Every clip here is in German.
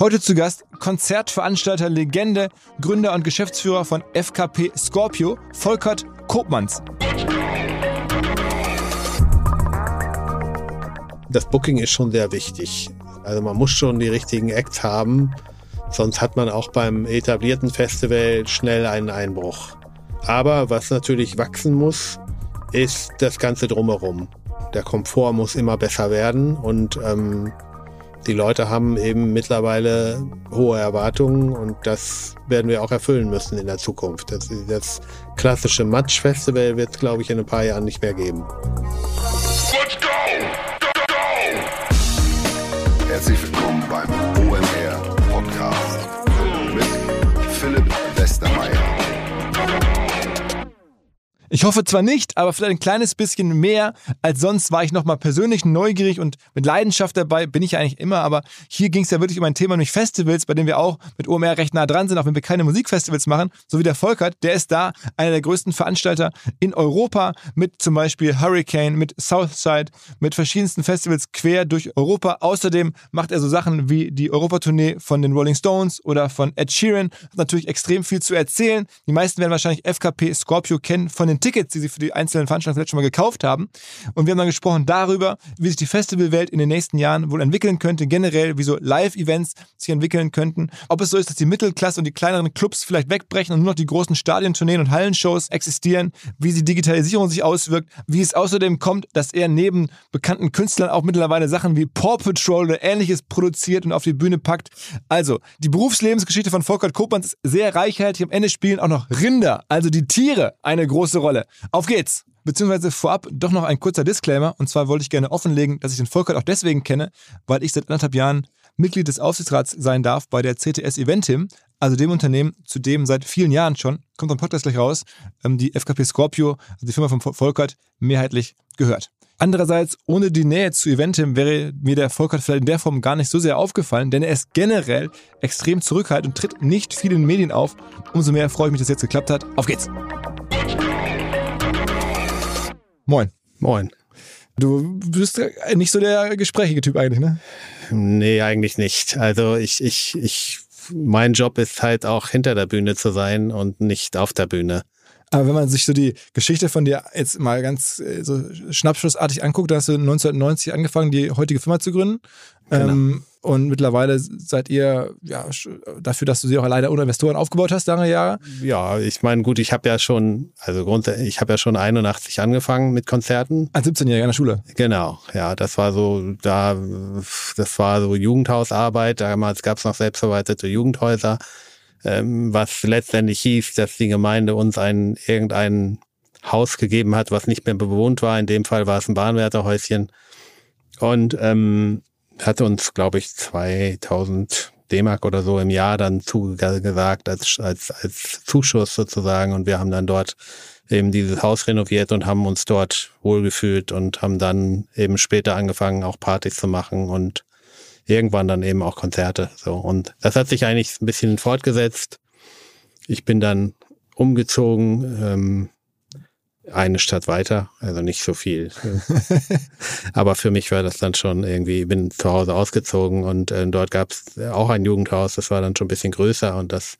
Heute zu Gast Konzertveranstalter, Legende, Gründer und Geschäftsführer von FKP Scorpio, Volkert Kopmanns. Das Booking ist schon sehr wichtig. Also man muss schon die richtigen Acts haben, sonst hat man auch beim etablierten Festival schnell einen Einbruch. Aber was natürlich wachsen muss, ist das Ganze drumherum. Der Komfort muss immer besser werden und ähm, die Leute haben eben mittlerweile hohe Erwartungen und das werden wir auch erfüllen müssen in der Zukunft. Das, das klassische Match-Festival wird es, glaube ich, in ein paar Jahren nicht mehr geben. Let's go! Go, go! Herzlich willkommen beim Ich hoffe zwar nicht, aber vielleicht ein kleines bisschen mehr als sonst war ich nochmal persönlich neugierig und mit Leidenschaft dabei, bin ich ja eigentlich immer, aber hier ging es ja wirklich um ein Thema, nämlich Festivals, bei dem wir auch mit OMR recht nah dran sind, auch wenn wir keine Musikfestivals machen, so wie der Volkert, der ist da einer der größten Veranstalter in Europa mit zum Beispiel Hurricane, mit Southside, mit verschiedensten Festivals quer durch Europa. Außerdem macht er so Sachen wie die Europatournee von den Rolling Stones oder von Ed Sheeran. Hat natürlich extrem viel zu erzählen. Die meisten werden wahrscheinlich FKP Scorpio kennen von den Tickets, die sie für die einzelnen Veranstaltungen vielleicht schon mal gekauft haben. Und wir haben dann gesprochen darüber, wie sich die Festivalwelt in den nächsten Jahren wohl entwickeln könnte, generell, wie so Live-Events sich entwickeln könnten. Ob es so ist, dass die Mittelklasse und die kleineren Clubs vielleicht wegbrechen und nur noch die großen Stadientourneen und Hallenshows existieren, wie die Digitalisierung sich auswirkt, wie es außerdem kommt, dass er neben bekannten Künstlern auch mittlerweile Sachen wie Paw Patrol oder ähnliches produziert und auf die Bühne packt. Also, die Berufslebensgeschichte von Volkert Kopmanns ist sehr reichhaltig. Am Ende spielen auch noch Rinder, also die Tiere, eine große Rolle. Rolle. Auf geht's! Beziehungsweise vorab doch noch ein kurzer Disclaimer. Und zwar wollte ich gerne offenlegen, dass ich den Volkert auch deswegen kenne, weil ich seit anderthalb Jahren Mitglied des Aufsichtsrats sein darf bei der CTS Eventim, also dem Unternehmen, zu dem seit vielen Jahren schon, kommt ein Podcast gleich raus, ähm, die FKP Scorpio, also die Firma von Volkert, mehrheitlich gehört. Andererseits, ohne die Nähe zu Eventim wäre mir der Volkert vielleicht in der Form gar nicht so sehr aufgefallen, denn er ist generell extrem zurückhaltend und tritt nicht viel in Medien auf. Umso mehr freue ich mich, dass es jetzt geklappt hat. Auf geht's! Moin. Moin. Du bist nicht so der gesprächige Typ eigentlich, ne? Nee, eigentlich nicht. Also ich, ich, ich, mein Job ist halt auch hinter der Bühne zu sein und nicht auf der Bühne. Aber wenn man sich so die Geschichte von dir jetzt mal ganz äh, so schnappschussartig anguckt, da hast du 1990 angefangen, die heutige Firma zu gründen. Genau. Ähm, und mittlerweile seid ihr ja dafür, dass du sie auch leider ohne Investoren aufgebaut hast, lange Jahre. Ja, ich meine, gut, ich habe ja schon, also grundsätzlich, ich habe ja schon 81 angefangen mit Konzerten. Als 17-Jähriger in der Schule. Genau, ja, das war so, da, das war so Jugendhausarbeit. Damals gab es noch selbstverwaltete Jugendhäuser, ähm, was letztendlich hieß, dass die Gemeinde uns ein irgendein Haus gegeben hat, was nicht mehr bewohnt war. In dem Fall war es ein Bahnwärterhäuschen. Und ähm, hat uns, glaube ich, 2000 D-Mark oder so im Jahr dann zugesagt als, als, als Zuschuss sozusagen. Und wir haben dann dort eben dieses Haus renoviert und haben uns dort wohlgefühlt und haben dann eben später angefangen, auch Partys zu machen und irgendwann dann eben auch Konzerte. So. Und das hat sich eigentlich ein bisschen fortgesetzt. Ich bin dann umgezogen, ähm, eine Stadt weiter, also nicht so viel. Aber für mich war das dann schon irgendwie, bin zu Hause ausgezogen und äh, dort gab es auch ein Jugendhaus, das war dann schon ein bisschen größer und das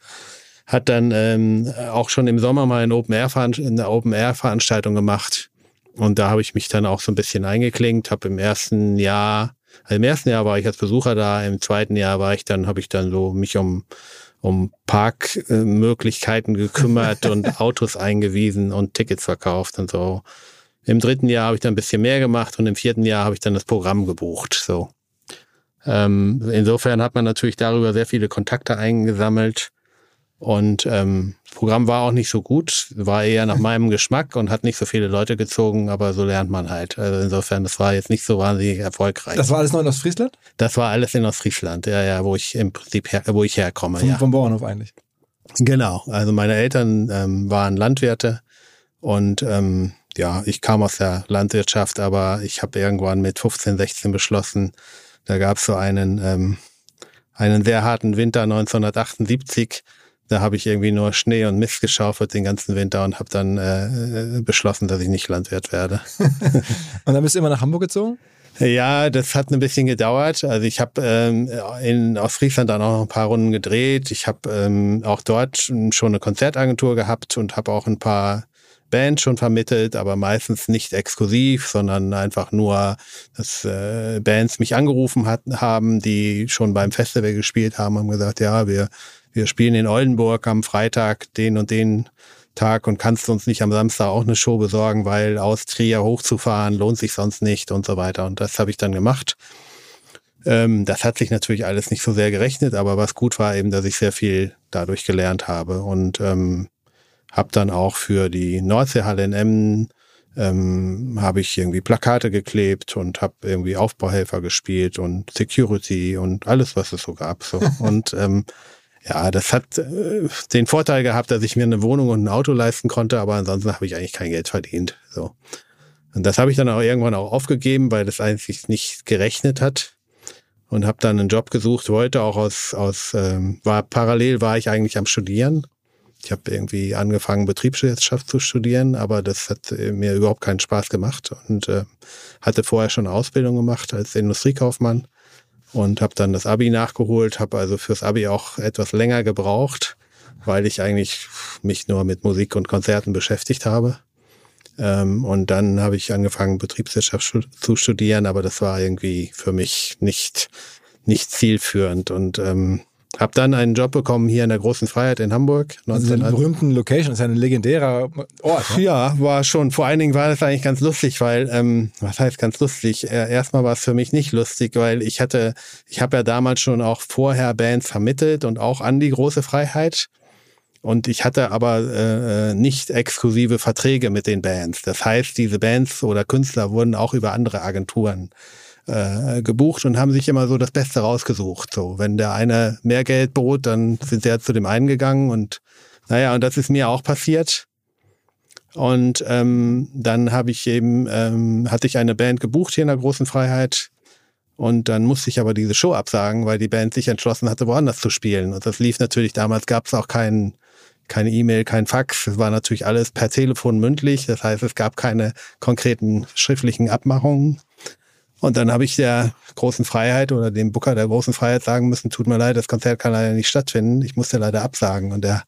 hat dann ähm, auch schon im Sommer mal eine Open-Air-Veranstaltung gemacht. Und da habe ich mich dann auch so ein bisschen eingeklinkt, habe im ersten Jahr, also im ersten Jahr war ich als Besucher da, im zweiten Jahr war ich dann, habe ich dann so mich um um Parkmöglichkeiten gekümmert und Autos eingewiesen und Tickets verkauft und so. Im dritten Jahr habe ich dann ein bisschen mehr gemacht und im vierten Jahr habe ich dann das Programm gebucht. So. Ähm, insofern hat man natürlich darüber sehr viele Kontakte eingesammelt und ähm, das Programm war auch nicht so gut, war eher nach meinem Geschmack und hat nicht so viele Leute gezogen, aber so lernt man halt. Also insofern, das war jetzt nicht so wahnsinnig erfolgreich. Das war alles noch in Ostfriesland? Das war alles in Ostfriesland, ja, ja, wo ich im Prinzip her, wo ich herkomme. Vom, ja. vom Bauernhof eigentlich. Genau. Also meine Eltern ähm, waren Landwirte und ähm, ja, ich kam aus der Landwirtschaft, aber ich habe irgendwann mit 15, 16 beschlossen, da gab es so einen, ähm, einen sehr harten Winter 1978 da habe ich irgendwie nur Schnee und Mist geschaufelt den ganzen Winter und habe dann äh, äh, beschlossen, dass ich nicht Landwirt werde. und dann bist du immer nach Hamburg gezogen? Ja, das hat ein bisschen gedauert. Also ich habe ähm, in Ostfriesland dann auch noch ein paar Runden gedreht. Ich habe ähm, auch dort schon eine Konzertagentur gehabt und habe auch ein paar Bands schon vermittelt, aber meistens nicht exklusiv, sondern einfach nur, dass äh, Bands mich angerufen hat, haben, die schon beim Festival gespielt haben, haben gesagt, ja, wir, wir spielen in Oldenburg am Freitag den und den Tag und kannst uns nicht am Samstag auch eine Show besorgen, weil aus Trier hochzufahren lohnt sich sonst nicht und so weiter. Und das habe ich dann gemacht. Ähm, das hat sich natürlich alles nicht so sehr gerechnet, aber was gut war eben, dass ich sehr viel dadurch gelernt habe und ähm, habe dann auch für die Nordseehalle in Emmen ähm, habe ich irgendwie Plakate geklebt und habe irgendwie Aufbauhelfer gespielt und Security und alles, was es so gab. So. Und ähm, ja, das hat äh, den Vorteil gehabt, dass ich mir eine Wohnung und ein Auto leisten konnte, aber ansonsten habe ich eigentlich kein Geld verdient. So. Und das habe ich dann auch irgendwann auch aufgegeben, weil das eigentlich nicht gerechnet hat. Und habe dann einen Job gesucht, wollte auch aus, aus ähm, war parallel war ich eigentlich am Studieren. Ich habe irgendwie angefangen, Betriebswirtschaft zu studieren, aber das hat äh, mir überhaupt keinen Spaß gemacht und äh, hatte vorher schon eine Ausbildung gemacht als Industriekaufmann und habe dann das Abi nachgeholt, habe also fürs Abi auch etwas länger gebraucht, weil ich eigentlich mich nur mit Musik und Konzerten beschäftigt habe. Ähm, und dann habe ich angefangen, Betriebswirtschaft zu studieren, aber das war irgendwie für mich nicht, nicht zielführend. Und ähm, hab dann einen Job bekommen hier in der Großen Freiheit in Hamburg. Also in berühmten Location, das ist ja ein legendärer Ort. Ne? Ja, war schon. Vor allen Dingen war das eigentlich ganz lustig, weil, ähm, was heißt ganz lustig? Äh, erstmal war es für mich nicht lustig, weil ich hatte, ich habe ja damals schon auch vorher Bands vermittelt und auch an die Große Freiheit. Und ich hatte aber äh, nicht exklusive Verträge mit den Bands. Das heißt, diese Bands oder Künstler wurden auch über andere Agenturen äh, gebucht und haben sich immer so das Beste rausgesucht. So, wenn der eine mehr Geld bot, dann sind sie ja zu dem einen gegangen und naja, und das ist mir auch passiert. Und ähm, dann habe ich eben, ähm, hatte ich eine Band gebucht hier in der großen Freiheit. Und dann musste ich aber diese Show absagen, weil die Band sich entschlossen hatte, woanders zu spielen. Und das lief natürlich, damals gab es auch keinen keine E-Mail, kein Fax. Es war natürlich alles per Telefon mündlich. Das heißt, es gab keine konkreten schriftlichen Abmachungen. Und dann habe ich der großen Freiheit oder dem Booker der großen Freiheit sagen müssen, tut mir leid, das Konzert kann leider nicht stattfinden. Ich musste leider absagen. Und der,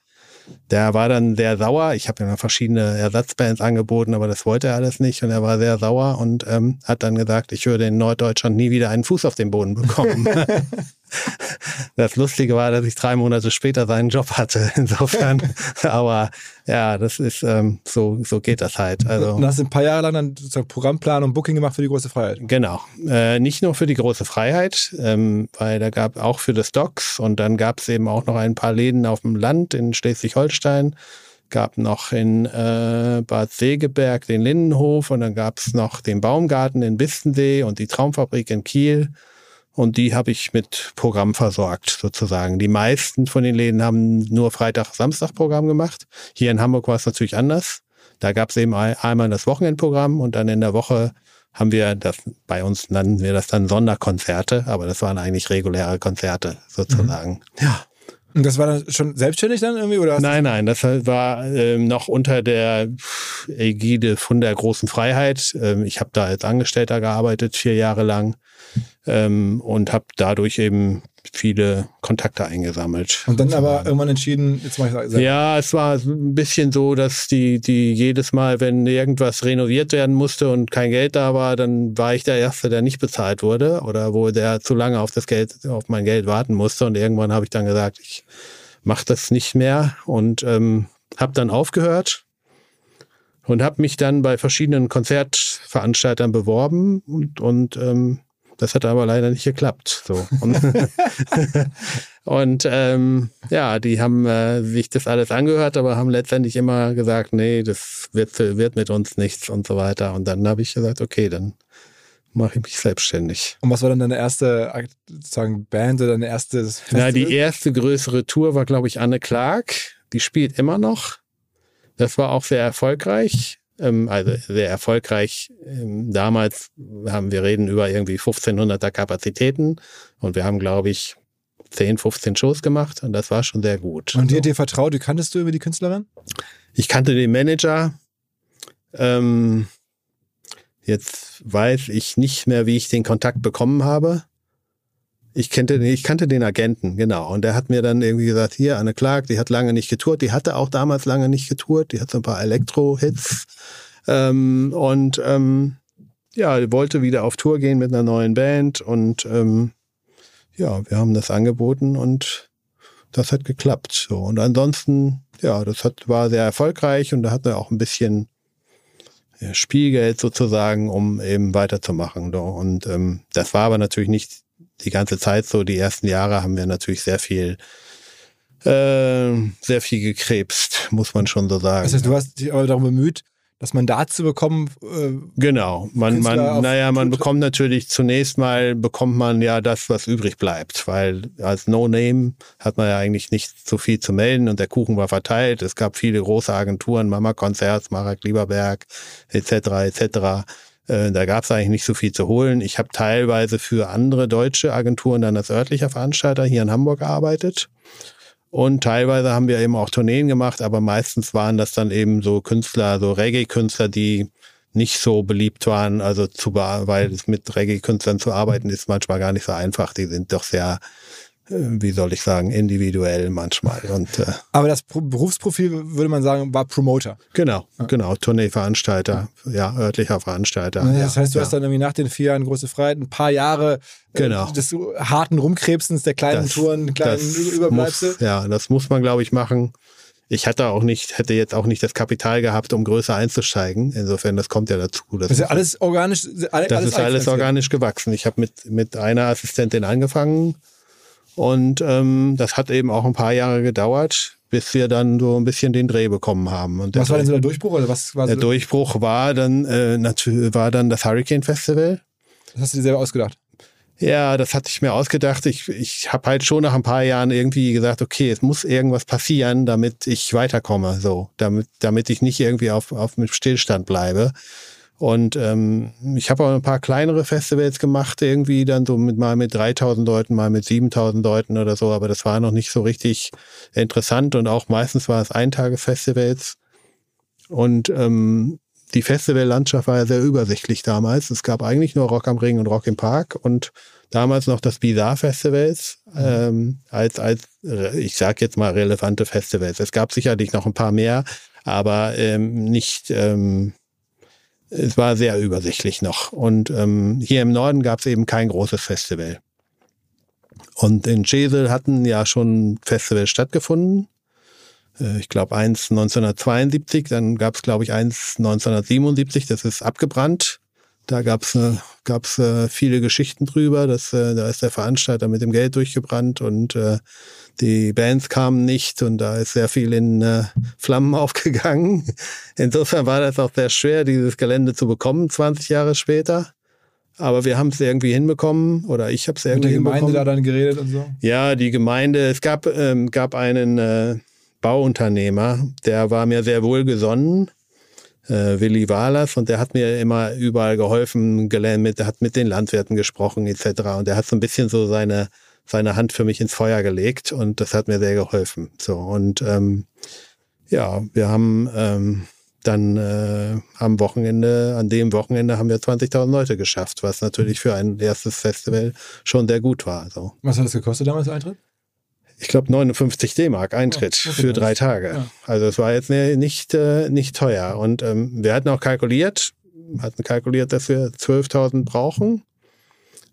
der war dann sehr sauer. Ich habe ihm verschiedene Ersatzbands angeboten, aber das wollte er alles nicht. Und er war sehr sauer und ähm, hat dann gesagt, ich würde in Norddeutschland nie wieder einen Fuß auf den Boden bekommen. Das Lustige war, dass ich drei Monate später seinen Job hatte. Insofern, aber ja, das ist ähm, so, so geht das halt. Also, und hast du ein paar Jahre lang dann sozusagen Programmplan und Booking gemacht für die große Freiheit? Genau. Äh, nicht nur für die große Freiheit, ähm, weil da gab auch für das Docks und dann gab es eben auch noch ein paar Läden auf dem Land in Schleswig-Holstein gab noch in äh, Bad Segeberg den Lindenhof und dann gab es noch den Baumgarten in Bistensee und die Traumfabrik in Kiel und die habe ich mit Programm versorgt, sozusagen. Die meisten von den Läden haben nur Freitag-Samstag-Programm gemacht. Hier in Hamburg war es natürlich anders. Da gab es eben einmal das Wochenendprogramm und dann in der Woche haben wir das, bei uns nannten wir das dann Sonderkonzerte, aber das waren eigentlich reguläre Konzerte sozusagen. Mhm. Ja. Und das war dann schon selbstständig dann irgendwie? Oder nein, nein, das war ähm, noch unter der Ägide von der großen Freiheit. Ähm, ich habe da als Angestellter gearbeitet, vier Jahre lang ähm, und habe dadurch eben viele Kontakte eingesammelt. Und dann aber irgendwann entschieden, jetzt mache ich selber. Ja, es war ein bisschen so, dass die, die jedes Mal, wenn irgendwas renoviert werden musste und kein Geld da war, dann war ich der Erste, der nicht bezahlt wurde oder wo der zu lange auf das Geld, auf mein Geld warten musste. Und irgendwann habe ich dann gesagt, ich mache das nicht mehr und ähm, habe dann aufgehört und habe mich dann bei verschiedenen Konzertveranstaltern beworben und, und ähm, das hat aber leider nicht geklappt. So. Und, und ähm, ja, die haben äh, sich das alles angehört, aber haben letztendlich immer gesagt, nee, das wird, wird mit uns nichts und so weiter. Und dann habe ich gesagt, okay, dann mache ich mich selbstständig. Und was war dann deine erste sozusagen Band oder deine erste Festival? Ja, die erste größere Tour war, glaube ich, Anne Clark. Die spielt immer noch. Das war auch sehr erfolgreich. Ähm, also sehr erfolgreich. Ähm, damals haben wir reden über irgendwie 1500er Kapazitäten und wir haben, glaube ich, 10, 15 Shows gemacht und das war schon sehr gut. Und die hat dir vertraut? Wie kanntest du über die Künstlerin? Ich kannte den Manager. Ähm, Jetzt weiß ich nicht mehr, wie ich den Kontakt bekommen habe. Ich kannte, ich kannte den Agenten, genau. Und der hat mir dann irgendwie gesagt, hier, Anne Clark, die hat lange nicht getourt. Die hatte auch damals lange nicht getourt. Die hat so ein paar Elektro-Hits. Ähm, und ähm, ja, wollte wieder auf Tour gehen mit einer neuen Band. Und ähm, ja, wir haben das angeboten und das hat geklappt. So. Und ansonsten, ja, das hat, war sehr erfolgreich und da hatten wir auch ein bisschen Spielgeld sozusagen, um eben weiterzumachen. Und ähm, das war aber natürlich nicht die ganze Zeit so. Die ersten Jahre haben wir natürlich sehr viel äh, sehr viel gekrebst, muss man schon so sagen. Das heißt, du hast dich aber darum bemüht, das Mandat zu bekommen. Äh, genau, man, man, naja, man bekommt natürlich zunächst mal bekommt man ja das, was übrig bleibt, weil als No Name hat man ja eigentlich nicht so viel zu melden und der Kuchen war verteilt. Es gab viele große Agenturen, Mama Konzerts, Marek Lieberberg etc. etc. Äh, da gab es eigentlich nicht so viel zu holen. Ich habe teilweise für andere deutsche Agenturen dann als örtlicher Veranstalter hier in Hamburg gearbeitet. Und teilweise haben wir eben auch Tourneen gemacht, aber meistens waren das dann eben so Künstler, so Reggae-Künstler, die nicht so beliebt waren, also zu, weil es mit Reggae-Künstlern zu arbeiten ist manchmal gar nicht so einfach. Die sind doch sehr wie soll ich sagen, individuell manchmal. Und, äh, Aber das Berufsprofil, würde man sagen, war Promoter. Genau, ja. genau, Tourneeveranstalter, ja, örtlicher Veranstalter. Das heißt, du ja. hast dann irgendwie nach den vier Jahren große Freiheit ein paar Jahre äh, genau. des harten Rumkrebsens, der kleinen das, Touren, kleinen Überbleibsel. Ja, das muss man, glaube ich, machen. Ich hatte auch nicht, hätte jetzt auch nicht das Kapital gehabt, um größer einzusteigen. Insofern, das kommt ja dazu. Das, das ist ja alles organisch. Alles das ist alles organisch gewachsen. Ich habe mit, mit einer Assistentin angefangen und ähm, das hat eben auch ein paar Jahre gedauert, bis wir dann so ein bisschen den Dreh bekommen haben. Und was war denn so der Durchbruch? Oder was war der so? Durchbruch war dann, äh, natürlich war dann das Hurricane Festival. Das hast du dir selber ausgedacht? Ja, das hatte ich mir ausgedacht. Ich, ich habe halt schon nach ein paar Jahren irgendwie gesagt, okay, es muss irgendwas passieren, damit ich weiterkomme, so, damit, damit ich nicht irgendwie auf, auf dem Stillstand bleibe. Und ähm, ich habe auch ein paar kleinere Festivals gemacht, irgendwie dann so mit mal mit 3000 Leuten, mal mit 7000 Leuten oder so, aber das war noch nicht so richtig interessant und auch meistens war es Eintagesfestivals. Und ähm, die Festivallandschaft war ja sehr übersichtlich damals. Es gab eigentlich nur Rock am Ring und Rock im Park und damals noch das Bizarre Festivals ähm, als als ich sag jetzt mal relevante Festivals. Es gab sicherlich noch ein paar mehr, aber ähm, nicht ähm, es war sehr übersichtlich noch. Und ähm, hier im Norden gab es eben kein großes Festival. Und in Chesel hatten ja schon Festivals stattgefunden. Äh, ich glaube eins 1972, dann gab es glaube ich eins 1977, das ist abgebrannt. Da gab es äh, gab's, äh, viele Geschichten drüber. dass äh, da ist der Veranstalter mit dem Geld durchgebrannt und äh, die Bands kamen nicht und da ist sehr viel in äh, Flammen aufgegangen. Insofern war das auch sehr schwer, dieses Gelände zu bekommen, 20 Jahre später. Aber wir haben es irgendwie hinbekommen oder ich habe es irgendwie hinbekommen. Mit der Gemeinde da dann geredet und so? Ja, die Gemeinde. Es gab, ähm, gab einen äh, Bauunternehmer, der war mir sehr wohlgesonnen äh, Willi Wahlers und der hat mir immer überall geholfen, mit, hat mit den Landwirten gesprochen etc. Und der hat so ein bisschen so seine, seine Hand für mich ins Feuer gelegt und das hat mir sehr geholfen. So und ähm, ja, wir haben ähm, dann äh, am Wochenende, an dem Wochenende haben wir 20.000 Leute geschafft, was natürlich für ein erstes Festival schon sehr gut war. So. Was hat das gekostet damals, der Eintritt? Ich glaube 59 D-Mark Eintritt ja, für drei Tage. Ja. Also es war jetzt nicht, äh, nicht teuer. Und ähm, wir hatten auch kalkuliert, hatten kalkuliert, dass wir 12.000 brauchen.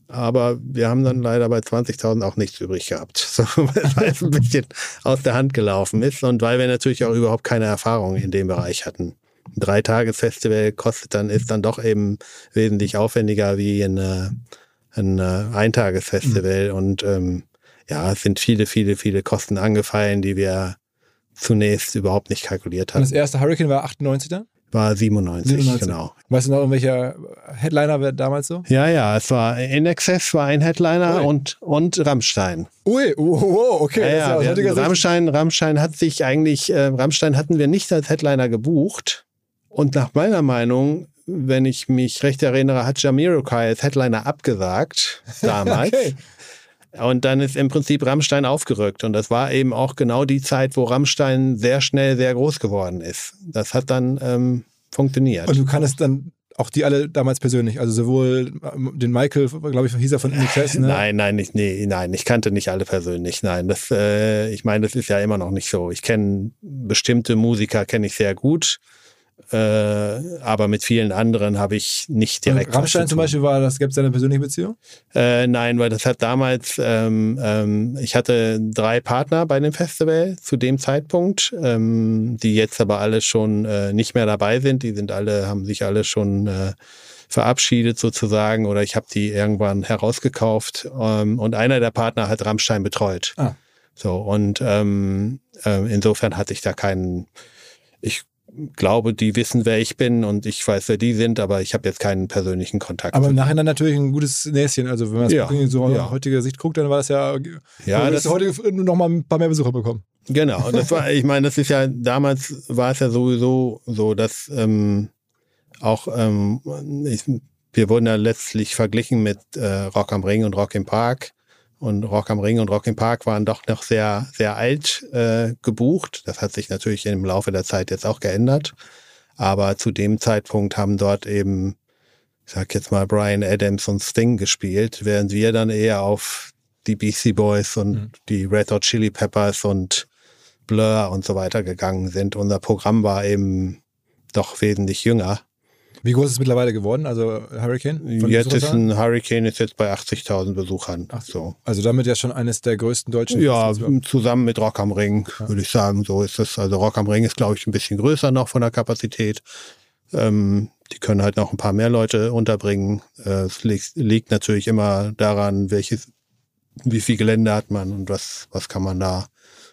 Aber wir haben dann leider bei 20.000 auch nichts übrig gehabt, so, weil es ein bisschen aus der Hand gelaufen ist und weil wir natürlich auch überhaupt keine Erfahrung in dem Bereich hatten. Ein Dreitagesfestival kostet dann, ist dann doch eben wesentlich aufwendiger wie ein, äh, ein äh, Eintagesfestival mhm. und ähm, ja, es sind viele, viele, viele Kosten angefallen, die wir zunächst überhaupt nicht kalkuliert haben. Und das erste Hurricane war 98 dann? War 97, 97, genau. Weißt du noch, welcher Headliner war damals so? Ja, ja, es war In Excess war ein Headliner und, und Rammstein. Ui, oh, oh, okay. Ja, ja, wir, Rammstein, Rammstein hat sich eigentlich, äh, Rammstein hatten wir nicht als Headliner gebucht. Und nach meiner Meinung, wenn ich mich recht erinnere, hat Jamiroquai als Headliner abgesagt damals. okay. Und dann ist im Prinzip Rammstein aufgerückt. Und das war eben auch genau die Zeit, wo Rammstein sehr schnell sehr groß geworden ist. Das hat dann ähm, funktioniert. Und du kannst dann auch die alle damals persönlich? Also sowohl ähm, den Michael, glaube ich, hieß er von Indie ne? Nein, nein, ich, nee, nein, ich kannte nicht alle persönlich. Nein, das, äh, ich meine, das ist ja immer noch nicht so. Ich kenne bestimmte Musiker, kenne ich sehr gut. Äh, aber mit vielen anderen habe ich nicht direkt. Und Rammstein zum Beispiel war das, gibt es eine persönliche Beziehung? Äh, nein, weil das hat damals, ähm, ähm, ich hatte drei Partner bei dem Festival zu dem Zeitpunkt, ähm, die jetzt aber alle schon äh, nicht mehr dabei sind. Die sind alle, haben sich alle schon äh, verabschiedet sozusagen oder ich habe die irgendwann herausgekauft. Ähm, und einer der Partner hat Rammstein betreut. Ah. So, und ähm, äh, insofern hatte ich da keinen, ich glaube, die wissen, wer ich bin und ich weiß, wer die sind, aber ich habe jetzt keinen persönlichen Kontakt. Aber im Nachhinein natürlich ein gutes Näschen. Also wenn man es ja, so ja. heutiger Sicht guckt, dann war das ja, ja das heute noch mal ein paar mehr Besucher bekommen. Genau, das war, ich meine, das ist ja, damals war es ja sowieso so, dass ähm, auch, ähm, ich, wir wurden ja letztlich verglichen mit äh, Rock am Ring und Rock im Park. Und Rock am Ring und Rock im Park waren doch noch sehr, sehr alt äh, gebucht. Das hat sich natürlich im Laufe der Zeit jetzt auch geändert. Aber zu dem Zeitpunkt haben dort eben, ich sag jetzt mal, Brian Adams und Sting gespielt, während wir dann eher auf die Beastie Boys und mhm. die Red Hot Chili Peppers und Blur und so weiter gegangen sind. Unser Programm war eben doch wesentlich jünger. Wie groß ist es mittlerweile geworden, also Hurricane? Jetzt ist ein Hurricane ist jetzt bei 80.000 Besuchern. Ach so. Also damit ja schon eines der größten deutschen. Ja, zusammen mit Rock am Ring, ja. würde ich sagen. So ist es. Also Rock am Ring ist, glaube ich, ein bisschen größer noch von der Kapazität. Ähm, die können halt noch ein paar mehr Leute unterbringen. Äh, es liegt, liegt natürlich immer daran, welches, wie viel Gelände hat man und was, was kann man da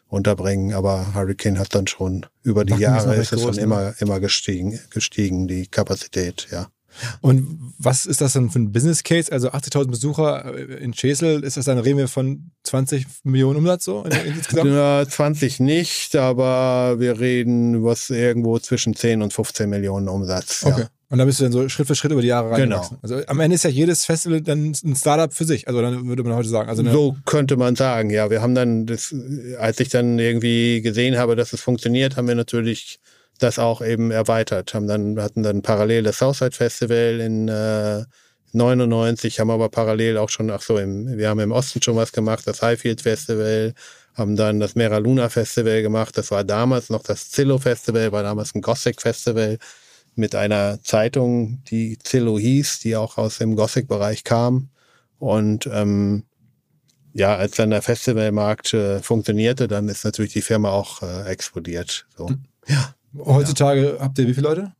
unterbringen. Aber Hurricane hat dann schon über die Wacken Jahre ist es schon ne? immer, immer gestiegen, gestiegen, die Kapazität, ja. Und was ist das denn für ein Business Case? Also 80.000 Besucher in Schesel, ist das dann reden wir von 20 Millionen Umsatz so insgesamt? Ja, 20 nicht, aber wir reden was irgendwo zwischen 10 und 15 Millionen Umsatz. Okay. Ja. Und da bist du dann so Schritt für Schritt über die Jahre reingewachsen. Genau. Also am Ende ist ja jedes Festival dann ein Startup für sich. Also dann würde man heute sagen. Also so könnte man sagen, ja. Wir haben dann, das, als ich dann irgendwie gesehen habe, dass es funktioniert, haben wir natürlich das auch eben erweitert. Haben dann, hatten dann parallel das Southside Festival in äh, 99, haben aber parallel auch schon, ach so, im, wir haben im Osten schon was gemacht, das Highfield Festival, haben dann das Mera Luna Festival gemacht. Das war damals noch das Zillow Festival, war damals ein Gothic Festival mit einer Zeitung, die Zillow hieß, die auch aus dem Gothic-Bereich kam. Und ähm, ja, als dann der Festivalmarkt äh, funktionierte, dann ist natürlich die Firma auch äh, explodiert. So. Hm. Ja. Heutzutage ja. habt ihr wie viele Leute?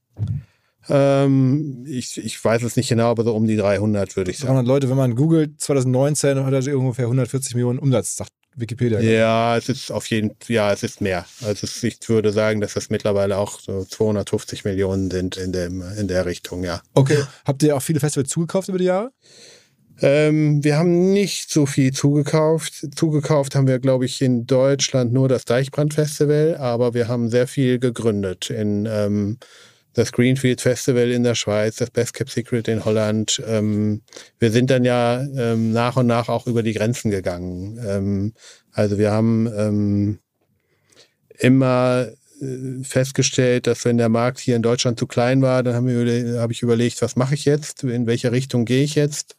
Ähm, ich, ich weiß es nicht genau, aber so um die 300 würde ich sagen. 300 Leute, wenn man googelt, 2019 hat er ungefähr 140 Millionen Umsatz, sagt Wikipedia. Ja, es ist auf jeden ja, es ist mehr. Also ich würde sagen, dass es mittlerweile auch so 250 Millionen sind in, dem, in der Richtung, ja. Okay. Habt ihr auch viele Festivals zugekauft über die Jahre? Ähm, wir haben nicht so viel zugekauft. Zugekauft haben wir, glaube ich, in Deutschland nur das Deichbrand-Festival, aber wir haben sehr viel gegründet in ähm, das Greenfield Festival in der Schweiz, das Best Kept Secret in Holland. Ähm, wir sind dann ja ähm, nach und nach auch über die Grenzen gegangen. Ähm, also wir haben ähm, immer äh, festgestellt, dass wenn der Markt hier in Deutschland zu klein war, dann habe hab ich überlegt, was mache ich jetzt, in welche Richtung gehe ich jetzt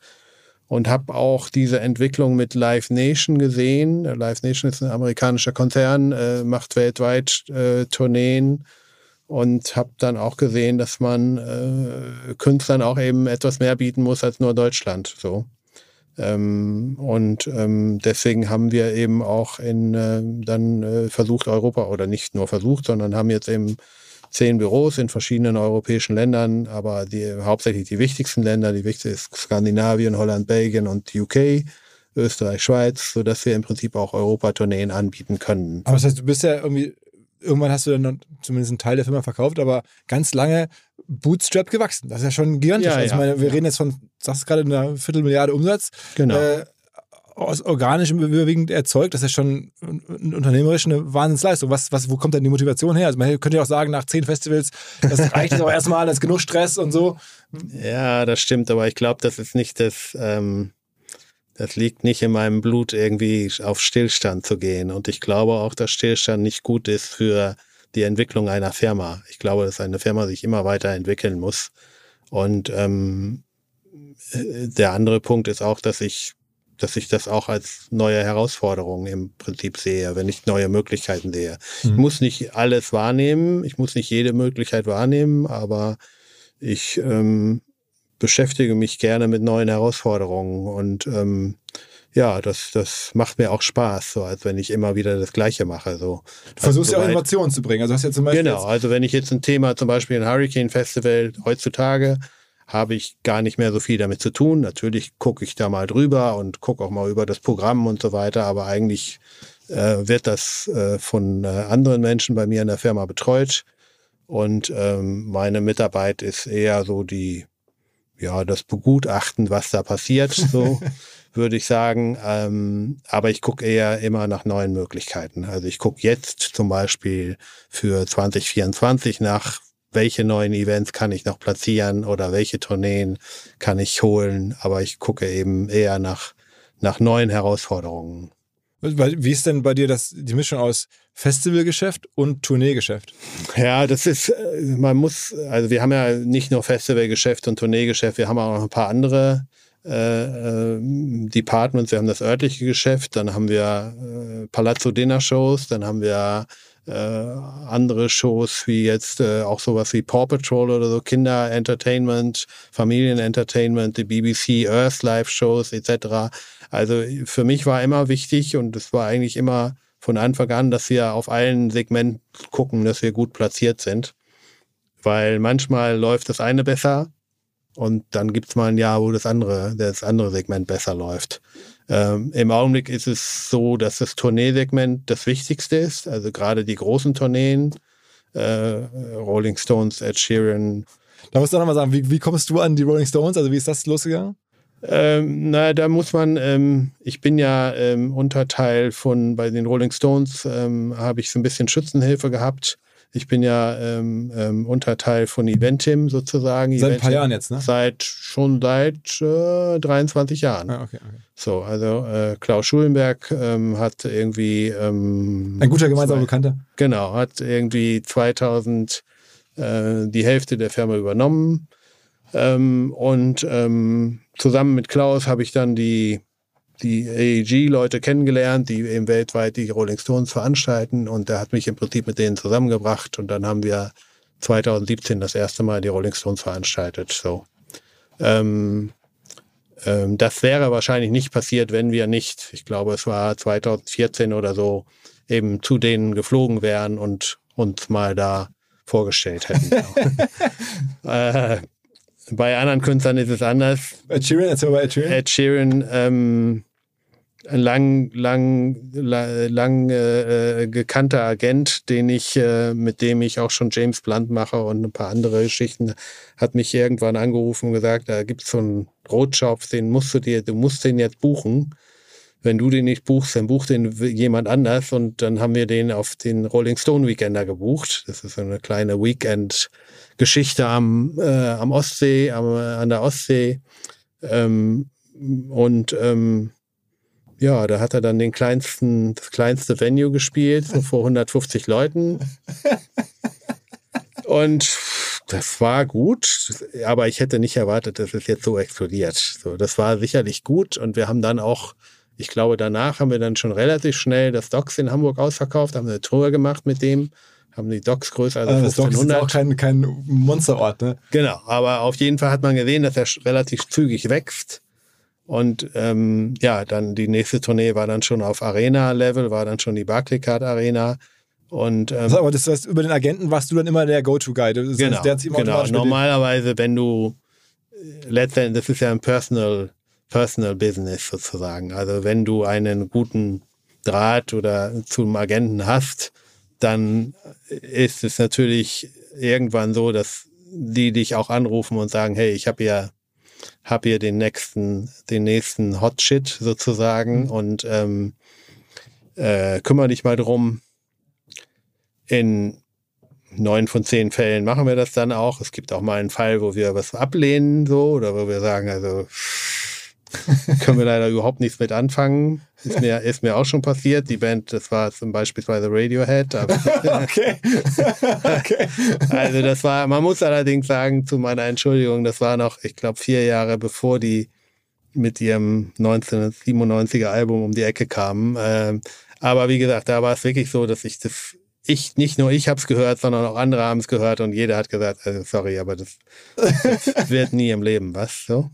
und habe auch diese Entwicklung mit Live Nation gesehen. Live Nation ist ein amerikanischer Konzern, äh, macht weltweit äh, Tourneen und habe dann auch gesehen, dass man äh, Künstlern auch eben etwas mehr bieten muss als nur Deutschland. So. Ähm, und ähm, deswegen haben wir eben auch in äh, dann äh, versucht Europa oder nicht nur versucht, sondern haben jetzt eben zehn Büros in verschiedenen europäischen Ländern, aber die hauptsächlich die wichtigsten Länder, die wichtigsten ist Skandinavien, Holland, Belgien und UK. Österreich, Schweiz, so dass wir im Prinzip auch Europatourneen anbieten können. Aber das heißt, du bist ja irgendwie irgendwann hast du dann zumindest einen Teil der Firma verkauft, aber ganz lange Bootstrap gewachsen. Das ist ja schon gigantisch. Ja, also ja, meine, wir reden jetzt von, sagst gerade, einer Viertelmilliarde Umsatz. Genau. Äh, aus organischem überwiegend erzeugt. Das ist ja schon unternehmerisch eine Wahnsinnsleistung. Was, was, wo kommt denn die Motivation her? Also man könnte ja auch sagen, nach zehn Festivals, das reicht jetzt auch erstmal, das ist genug Stress und so. Ja, das stimmt, aber ich glaube, das ist nicht das, ähm, das liegt nicht in meinem Blut, irgendwie auf Stillstand zu gehen. Und ich glaube auch, dass Stillstand nicht gut ist für die Entwicklung einer Firma. Ich glaube, dass eine Firma sich immer weiterentwickeln muss. Und ähm, der andere Punkt ist auch, dass ich, dass ich das auch als neue Herausforderung im Prinzip sehe, wenn ich neue Möglichkeiten sehe. Mhm. Ich muss nicht alles wahrnehmen, ich muss nicht jede Möglichkeit wahrnehmen, aber ich ähm, beschäftige mich gerne mit neuen Herausforderungen und ähm, ja, das, das macht mir auch Spaß, so als wenn ich immer wieder das Gleiche mache. So. Du versuchst also, ja auch Innovationen zu bringen. Also hast ja zum Beispiel genau, also wenn ich jetzt ein Thema, zum Beispiel ein Hurricane Festival heutzutage, habe ich gar nicht mehr so viel damit zu tun. Natürlich gucke ich da mal drüber und gucke auch mal über das Programm und so weiter, aber eigentlich äh, wird das äh, von äh, anderen Menschen bei mir in der Firma betreut. Und ähm, meine Mitarbeit ist eher so die, ja, das Begutachten, was da passiert. So. würde ich sagen. Ähm, aber ich gucke eher immer nach neuen Möglichkeiten. Also ich gucke jetzt zum Beispiel für 2024 nach, welche neuen Events kann ich noch platzieren oder welche Tourneen kann ich holen. Aber ich gucke eben eher nach, nach neuen Herausforderungen. Wie ist denn bei dir das, die Mischung aus Festivalgeschäft und Tourneegeschäft? Ja, das ist, äh, man muss, also wir haben ja nicht nur Festivalgeschäft und Tourneegeschäft, wir haben auch noch ein paar andere äh, äh, Departments. Wir haben das örtliche Geschäft, dann haben wir äh, Palazzo Dinner Shows, dann haben wir äh, andere Shows wie jetzt äh, auch sowas wie Paw Patrol oder so, Kinder Entertainment, Familien Entertainment, die BBC Earth Live Shows etc. Also für mich war immer wichtig und es war eigentlich immer von Anfang an, dass wir auf allen Segmenten gucken, dass wir gut platziert sind. Weil manchmal läuft das eine besser und dann gibt's mal ein Jahr, wo das andere, das andere Segment besser läuft. Ähm, Im Augenblick ist es so, dass das Tourneesegment das Wichtigste ist. Also gerade die großen Tourneen, äh, Rolling Stones, Ed Sheeran. Da musst du noch mal sagen, wie, wie kommst du an die Rolling Stones? Also wie ist das losgegangen? Ähm, na, da muss man, ähm, ich bin ja ähm, Unterteil von, bei den Rolling Stones ähm, habe ich so ein bisschen Schützenhilfe gehabt ich bin ja ähm, ähm, Unterteil von Eventim sozusagen. Seit Eventim, ein paar Jahren jetzt, ne? Seit schon seit äh, 23 Jahren. Ah, okay, okay. So, also äh, Klaus Schulenberg hat irgendwie ein guter gemeinsamer Bekannter. Genau, hat irgendwie 2000 äh, die Hälfte der Firma übernommen. Und ähm, zusammen mit Klaus habe ich dann die die AEG-Leute kennengelernt, die eben weltweit die Rolling Stones veranstalten und der hat mich im Prinzip mit denen zusammengebracht und dann haben wir 2017 das erste Mal die Rolling Stones veranstaltet. So. Ähm, ähm, das wäre wahrscheinlich nicht passiert, wenn wir nicht, ich glaube, es war 2014 oder so, eben zu denen geflogen wären und uns mal da vorgestellt hätten. äh, bei anderen Künstlern ist es anders. Ed Sheeran, erzähl mal Ed Sheeran. Ed Sheeran, ähm, ein lang, lang, lang, lang äh, gekannter Agent, den ich, äh, mit dem ich auch schon James Blunt mache und ein paar andere Geschichten, hat mich irgendwann angerufen und gesagt, da gibt's so einen Rotschopf, den musst du dir, du musst den jetzt buchen. Wenn du den nicht buchst, dann bucht den jemand anders und dann haben wir den auf den Rolling Stone Weekender gebucht. Das ist so eine kleine Weekend- Geschichte am, äh, am Ostsee, am, an der Ostsee. Ähm, und ähm, ja, da hat er dann den kleinsten, das kleinste Venue gespielt, so vor 150 Leuten. Und das war gut, aber ich hätte nicht erwartet, dass es jetzt so explodiert. So, das war sicherlich gut und wir haben dann auch, ich glaube, danach haben wir dann schon relativ schnell das Docks in Hamburg ausverkauft, haben eine Tour gemacht mit dem haben die Docks größer als also 1500. Das ist auch kein, kein Monsterort, ne? Genau, aber auf jeden Fall hat man gesehen, dass er relativ zügig wächst. Und ähm, ja, dann die nächste Tournee war dann schon auf Arena-Level, war dann schon die Barclaycard Arena. Und, ähm, also, aber das heißt, über den Agenten warst du dann immer der Go-To-Guy. Genau, genau. Normalerweise, wenn du äh, letztendlich, das ist ja ein Personal, Personal Business sozusagen. Also wenn du einen guten Draht oder zum Agenten hast, dann ist es natürlich irgendwann so, dass die dich auch anrufen und sagen, hey, ich habe ja hab hier den nächsten, den nächsten Hot Shit sozusagen mhm. und ähm, äh, kümmere dich mal drum. In neun von zehn Fällen machen wir das dann auch. Es gibt auch mal einen Fall, wo wir was ablehnen, so, oder wo wir sagen, also Können wir leider überhaupt nichts mit anfangen. Ist mir, ist mir auch schon passiert. Die Band, das war zum Beispiel Radiohead. okay. okay. Also das war, man muss allerdings sagen, zu meiner Entschuldigung, das war noch, ich glaube, vier Jahre bevor die mit ihrem 1997er Album um die Ecke kamen. Ähm, aber wie gesagt, da war es wirklich so, dass ich das ich, nicht nur ich habe es gehört, sondern auch andere haben es gehört und jeder hat gesagt, also sorry, aber das, das wird nie im Leben was. So.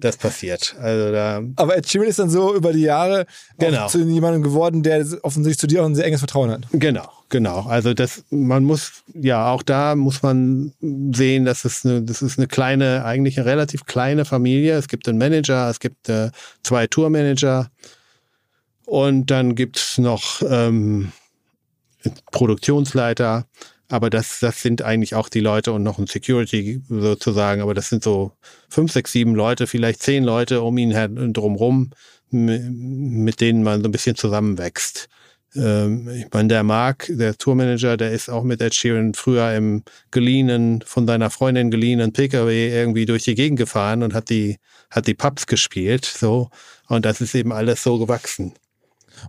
Das passiert. Also da. Aber Ed Sheeran ist dann so über die Jahre genau. zu jemandem geworden, der offensichtlich zu dir auch ein sehr enges Vertrauen hat. Genau, genau. Also das, man muss, ja, auch da muss man sehen, dass es eine, das ist eine kleine, eigentlich eine relativ kleine Familie. Es gibt einen Manager, es gibt äh, zwei Tourmanager und dann gibt's noch ähm, Produktionsleiter, aber das, das sind eigentlich auch die Leute und noch ein Security sozusagen, aber das sind so fünf, sechs, sieben Leute, vielleicht zehn Leute um ihn drumherum, mit denen man so ein bisschen zusammenwächst. Ähm, ich meine, der Mark, der Tourmanager, der ist auch mit Ed Sheeran früher im geliehenen, von seiner Freundin geliehenen Pkw irgendwie durch die Gegend gefahren und hat die, hat die Pubs gespielt, so. Und das ist eben alles so gewachsen.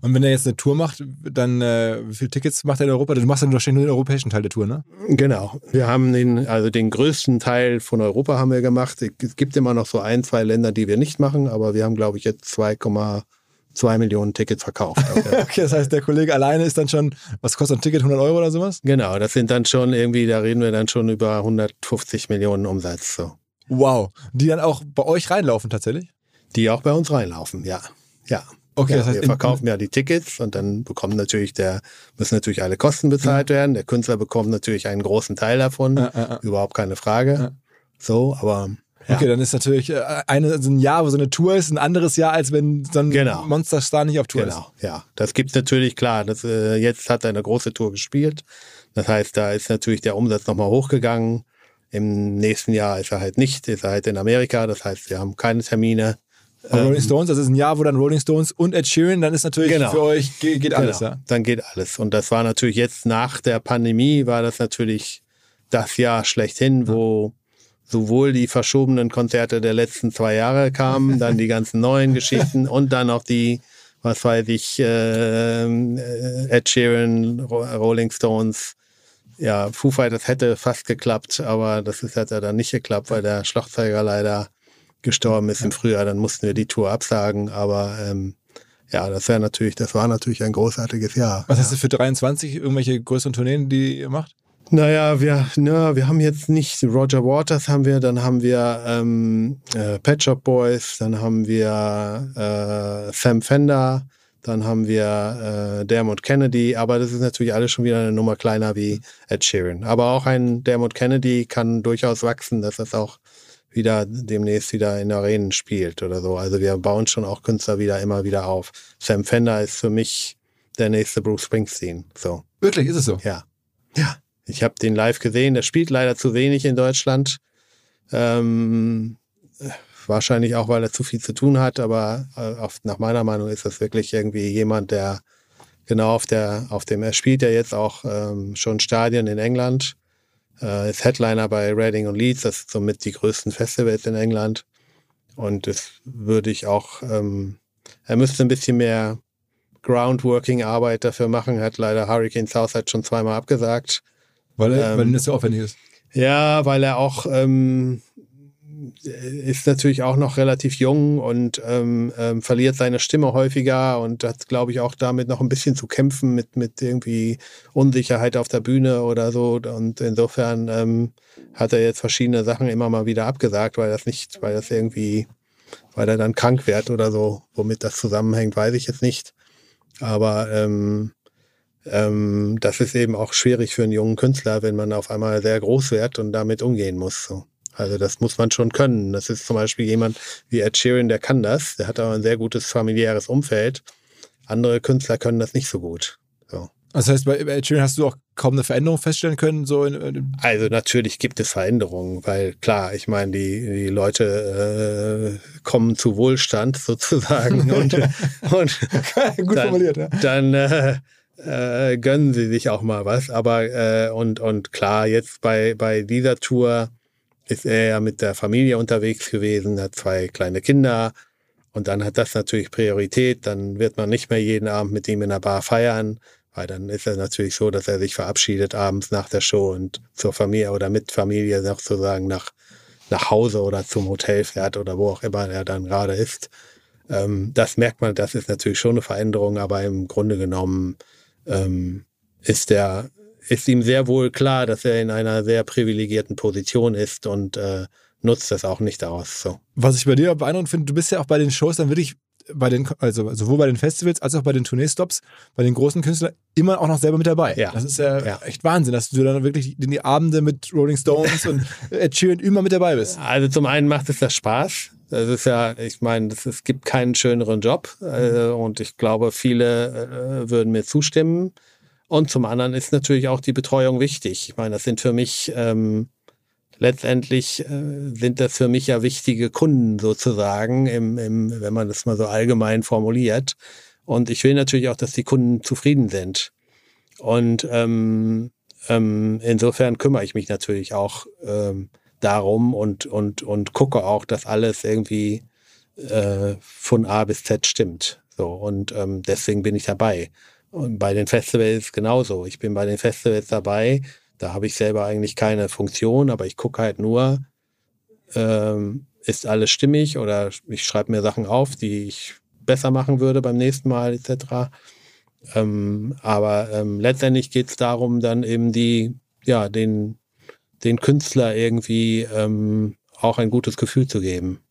Und wenn er jetzt eine Tour macht, dann äh, wie viele Tickets macht er in Europa? Du machst dann wahrscheinlich nur den europäischen Teil der Tour, ne? Genau. Wir haben den, also den größten Teil von Europa haben wir gemacht. Es gibt immer noch so ein, zwei Länder, die wir nicht machen, aber wir haben, glaube ich, jetzt 2,2 Millionen Tickets verkauft. okay, das heißt, der Kollege alleine ist dann schon, was kostet ein Ticket, 100 Euro oder sowas? Genau, das sind dann schon irgendwie, da reden wir dann schon über 150 Millionen Umsatz. So. Wow. Die dann auch bei euch reinlaufen tatsächlich? Die auch bei uns reinlaufen, ja. Ja. Okay, ja, das heißt, wir verkaufen ja die Tickets und dann bekommen natürlich der, müssen natürlich alle Kosten bezahlt ja. werden. Der Künstler bekommt natürlich einen großen Teil davon. Ja, Überhaupt keine Frage. So, aber. Okay, dann ist natürlich äh, eine, also ein Jahr, wo so eine Tour ist, ein anderes Jahr, als wenn so ein genau. Monsterstar nicht auf Tour genau. ist. Genau, ja. Das gibt's natürlich, klar. Das, äh, jetzt hat er eine große Tour gespielt. Das heißt, da ist natürlich der Umsatz nochmal hochgegangen. Im nächsten Jahr ist er halt nicht, ist er halt in Amerika. Das heißt, wir haben keine Termine. Aber Rolling ähm, Stones, das ist ein Jahr, wo dann Rolling Stones und Ed Sheeran, dann ist natürlich genau. für euch geht, geht alles, genau. ja. Dann geht alles. Und das war natürlich jetzt nach der Pandemie, war das natürlich das Jahr schlechthin, wo sowohl die verschobenen Konzerte der letzten zwei Jahre kamen, dann die ganzen neuen Geschichten und dann auch die, was weiß ich, äh, Ed Sheeran, Rolling Stones, ja, Foo Fighters hätte fast geklappt, aber das ist, hat ja dann nicht geklappt, weil der Schlagzeuger leider gestorben ist im Frühjahr, dann mussten wir die Tour absagen. Aber ähm, ja, das wäre natürlich, das war natürlich ein großartiges Jahr. Was hast du für 23 irgendwelche größeren Tourneen, die ihr macht? Naja, wir, na, wir haben jetzt nicht Roger Waters haben wir, dann haben wir ähm, äh, Pet Shop Boys, dann haben wir äh, Sam Fender, dann haben wir äh, Dermot Kennedy, aber das ist natürlich alles schon wieder eine Nummer kleiner wie Ed Sheeran. Aber auch ein Dermot Kennedy kann durchaus wachsen, dass das auch wieder demnächst wieder in Arenen spielt oder so. Also wir bauen schon auch Künstler wieder immer wieder auf. Sam Fender ist für mich der nächste Bruce Springsteen. So. Wirklich, ist es so? Ja. Ja. Ich habe den live gesehen. Der spielt leider zu wenig in Deutschland. Ähm, wahrscheinlich auch, weil er zu viel zu tun hat, aber äh, auf, nach meiner Meinung ist das wirklich irgendwie jemand, der genau auf der, auf dem, er spielt ja jetzt auch ähm, schon Stadien in England äh, ist Headliner bei Reading und Leeds, das sind somit die größten Festivals in England. Und das würde ich auch, ähm, er müsste ein bisschen mehr Groundworking-Arbeit dafür machen, hat leider Hurricane Southside schon zweimal abgesagt. Weil, er, ähm, weil das so aufwendig ist. Ja, weil er auch ähm, ist natürlich auch noch relativ jung und ähm, ähm, verliert seine Stimme häufiger und hat, glaube ich, auch damit noch ein bisschen zu kämpfen mit, mit irgendwie Unsicherheit auf der Bühne oder so. Und insofern ähm, hat er jetzt verschiedene Sachen immer mal wieder abgesagt, weil das nicht, weil das irgendwie, weil er dann krank wird oder so. Womit das zusammenhängt, weiß ich jetzt nicht. Aber ähm, ähm, das ist eben auch schwierig für einen jungen Künstler, wenn man auf einmal sehr groß wird und damit umgehen muss. So. Also das muss man schon können. Das ist zum Beispiel jemand wie Ed Sheeran, der kann das. Der hat aber ein sehr gutes familiäres Umfeld. Andere Künstler können das nicht so gut. So. Das heißt, bei Ed Sheeran hast du auch kaum eine Veränderung feststellen können? So in, also natürlich gibt es Veränderungen, weil klar, ich meine, die, die Leute äh, kommen zu Wohlstand sozusagen und, und gut dann, formuliert, ja. dann äh, äh, gönnen sie sich auch mal was. Aber äh, und, und klar, jetzt bei, bei dieser Tour ist er ja mit der Familie unterwegs gewesen, hat zwei kleine Kinder und dann hat das natürlich Priorität. Dann wird man nicht mehr jeden Abend mit ihm in der Bar feiern, weil dann ist er natürlich so, dass er sich verabschiedet abends nach der Show und zur Familie oder mit Familie sozusagen nach, nach Hause oder zum Hotel fährt oder wo auch immer er dann gerade ist. Ähm, das merkt man, das ist natürlich schon eine Veränderung, aber im Grunde genommen ähm, ist der ist ihm sehr wohl klar, dass er in einer sehr privilegierten Position ist und äh, nutzt das auch nicht aus. So. Was ich bei dir beeindruckend finde, du bist ja auch bei den Shows dann wirklich bei den, also sowohl bei den Festivals als auch bei den Tourneestops, bei den großen Künstlern immer auch noch selber mit dabei. Ja. Das ist ja, ja, echt Wahnsinn, dass du dann wirklich in die Abende mit Rolling Stones und Ed Sheeran immer mit dabei bist. Also zum einen macht es das Spaß. Das ist ja, ich meine, es gibt keinen schöneren Job äh, und ich glaube, viele äh, würden mir zustimmen. Und zum anderen ist natürlich auch die Betreuung wichtig. Ich meine, das sind für mich ähm, letztendlich äh, sind das für mich ja wichtige Kunden sozusagen, im, im, wenn man das mal so allgemein formuliert. Und ich will natürlich auch, dass die Kunden zufrieden sind. Und ähm, ähm, insofern kümmere ich mich natürlich auch ähm, darum und, und, und gucke auch, dass alles irgendwie äh, von A bis Z stimmt. So, und ähm, deswegen bin ich dabei. Und bei den Festivals genauso. Ich bin bei den Festivals dabei, da habe ich selber eigentlich keine Funktion, aber ich gucke halt nur, ähm, ist alles stimmig oder ich schreibe mir Sachen auf, die ich besser machen würde beim nächsten Mal etc. Ähm, aber ähm, letztendlich geht es darum, dann eben die, ja, den, den Künstler irgendwie ähm, auch ein gutes Gefühl zu geben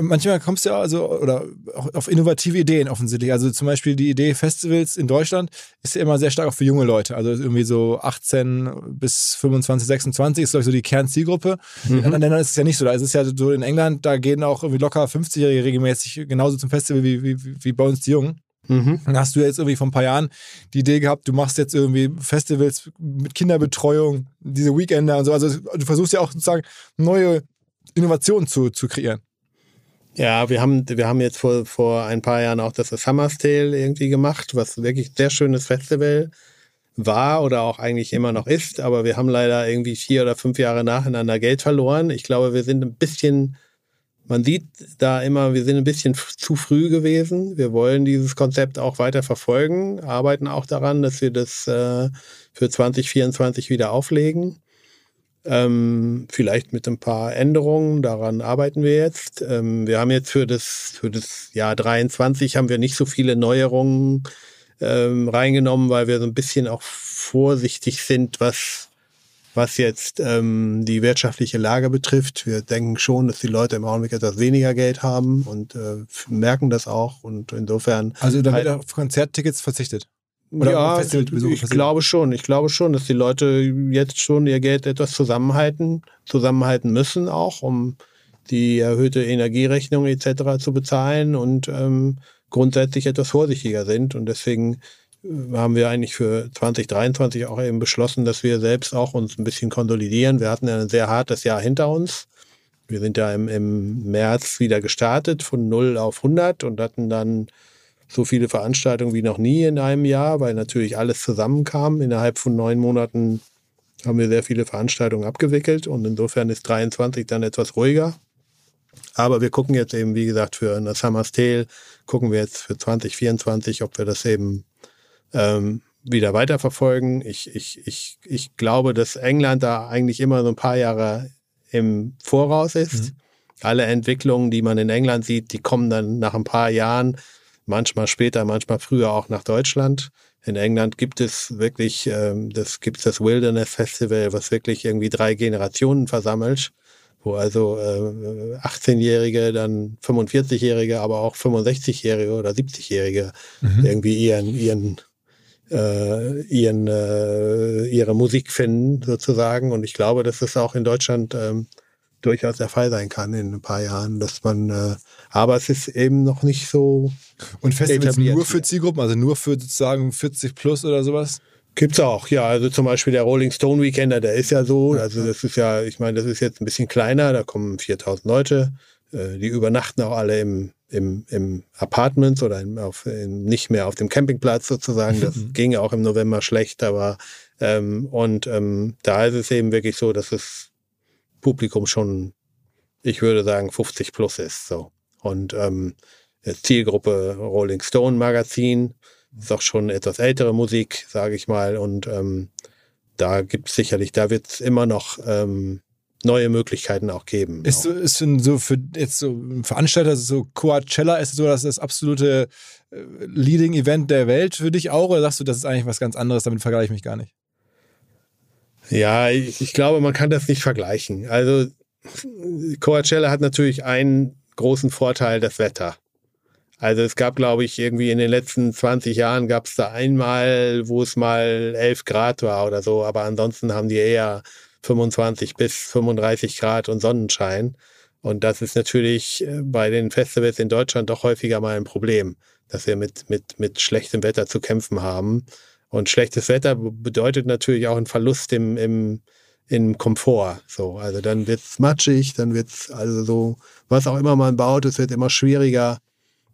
manchmal kommst du ja also oder auch auf innovative Ideen offensichtlich. Also zum Beispiel die Idee Festivals in Deutschland ist ja immer sehr stark auch für junge Leute. Also irgendwie so 18 bis 25, 26 ist glaube ich so die Kernzielgruppe. Mhm. In anderen Ländern ist es ja nicht so. Da ist es ja so in England, da gehen auch irgendwie locker 50-Jährige regelmäßig genauso zum Festival wie, wie, wie bei uns die Jungen. Mhm. Dann hast du jetzt irgendwie vor ein paar Jahren die Idee gehabt, du machst jetzt irgendwie Festivals mit Kinderbetreuung, diese Weekender und so. Also du versuchst ja auch sozusagen neue Innovationen zu, zu kreieren. Ja, wir haben, wir haben jetzt vor, vor ein paar Jahren auch das Summer's Tale irgendwie gemacht, was wirklich ein sehr schönes Festival war oder auch eigentlich immer noch ist. Aber wir haben leider irgendwie vier oder fünf Jahre nacheinander Geld verloren. Ich glaube, wir sind ein bisschen, man sieht da immer, wir sind ein bisschen zu früh gewesen. Wir wollen dieses Konzept auch weiter verfolgen, arbeiten auch daran, dass wir das äh, für 2024 wieder auflegen. Ähm, vielleicht mit ein paar Änderungen, daran arbeiten wir jetzt. Ähm, wir haben jetzt für das, für das Jahr 23 haben wir nicht so viele Neuerungen ähm, reingenommen, weil wir so ein bisschen auch vorsichtig sind, was, was jetzt ähm, die wirtschaftliche Lage betrifft. Wir denken schon, dass die Leute im Augenblick etwas weniger Geld haben und äh, merken das auch. Und insofern. Also da wird halt, auf Konzerttickets verzichtet. Oder ja, ich glaube schon. Ich glaube schon, dass die Leute jetzt schon ihr Geld etwas zusammenhalten, zusammenhalten müssen auch, um die erhöhte Energierechnung etc. zu bezahlen und ähm, grundsätzlich etwas vorsichtiger sind. Und deswegen äh, haben wir eigentlich für 2023 auch eben beschlossen, dass wir selbst auch uns ein bisschen konsolidieren. Wir hatten ja ein sehr hartes Jahr hinter uns. Wir sind ja im, im März wieder gestartet von 0 auf 100 und hatten dann so viele Veranstaltungen wie noch nie in einem Jahr, weil natürlich alles zusammenkam. Innerhalb von neun Monaten haben wir sehr viele Veranstaltungen abgewickelt und insofern ist 23 dann etwas ruhiger. Aber wir gucken jetzt eben, wie gesagt, für eine Summer's Tale, gucken wir jetzt für 2024, ob wir das eben ähm, wieder weiterverfolgen. Ich, ich, ich, ich glaube, dass England da eigentlich immer so ein paar Jahre im Voraus ist. Mhm. Alle Entwicklungen, die man in England sieht, die kommen dann nach ein paar Jahren manchmal später, manchmal früher auch nach Deutschland. In England gibt es wirklich, ähm, das gibt das Wilderness Festival, was wirklich irgendwie drei Generationen versammelt, wo also äh, 18-Jährige, dann 45-Jährige, aber auch 65-Jährige oder 70-Jährige mhm. irgendwie ihren, ihren äh, ihren, äh, ihre Musik finden, sozusagen. Und ich glaube, dass es auch in Deutschland ähm, durchaus der Fall sein kann in ein paar Jahren, dass man, äh, aber es ist eben noch nicht so. Und Festivals nur für Zielgruppen, also nur für sozusagen 40 plus oder sowas? Gibt's auch, ja. Also zum Beispiel der Rolling Stone Weekender, der ist ja so, also das ist ja, ich meine, das ist jetzt ein bisschen kleiner, da kommen 4000 Leute, äh, die übernachten auch alle im, im, im Apartments oder im, auf, im, nicht mehr auf dem Campingplatz sozusagen. Das ging auch im November schlecht, aber ähm, und ähm, da ist es eben wirklich so, dass es Publikum schon, ich würde sagen, 50 plus ist. So. Und ähm, Zielgruppe Rolling Stone Magazin, ist auch schon etwas ältere Musik, sage ich mal. Und ähm, da gibt es sicherlich, da wird es immer noch ähm, neue Möglichkeiten auch geben. Ist, so, ist so für jetzt so Veranstalter, so Coachella, ist so das, das absolute äh, Leading Event der Welt für dich auch? Oder sagst du, das ist eigentlich was ganz anderes, damit vergleiche ich mich gar nicht? Ja, ich, ich glaube, man kann das nicht vergleichen. Also Coachella hat natürlich einen großen Vorteil, das Wetter. Also es gab, glaube ich, irgendwie in den letzten 20 Jahren gab es da einmal, wo es mal 11 Grad war oder so, aber ansonsten haben die eher 25 bis 35 Grad und Sonnenschein. Und das ist natürlich äh, bei den Festivals in Deutschland doch häufiger mal ein Problem, dass wir mit, mit, mit schlechtem Wetter zu kämpfen haben. Und schlechtes Wetter bedeutet natürlich auch einen Verlust im, im, im Komfort. So, also dann wird's matschig, dann wird's also so, was auch immer man baut, es wird immer schwieriger,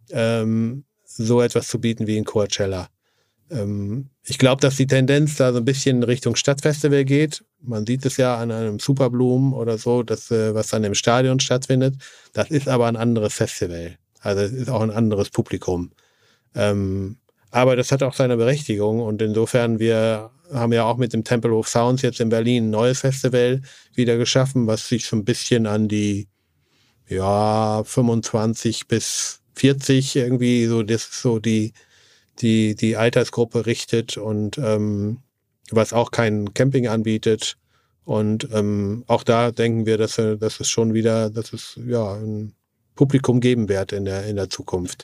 ähm, so etwas zu bieten wie in Coachella. Ähm, ich glaube, dass die Tendenz da so ein bisschen Richtung Stadtfestival geht. Man sieht es ja an einem Superblumen oder so, das, äh, was dann im Stadion stattfindet. Das ist aber ein anderes Festival. Also es ist auch ein anderes Publikum. Ähm, aber das hat auch seine Berechtigung und insofern wir haben ja auch mit dem Temple of Sounds jetzt in Berlin ein neues Festival wieder geschaffen, was sich so ein bisschen an die ja 25 bis 40 irgendwie so das so die die, die Altersgruppe richtet und ähm, was auch kein Camping anbietet. Und ähm, auch da denken wir, dass, dass es schon wieder, dass es ja ein Publikum geben wird in der, in der Zukunft.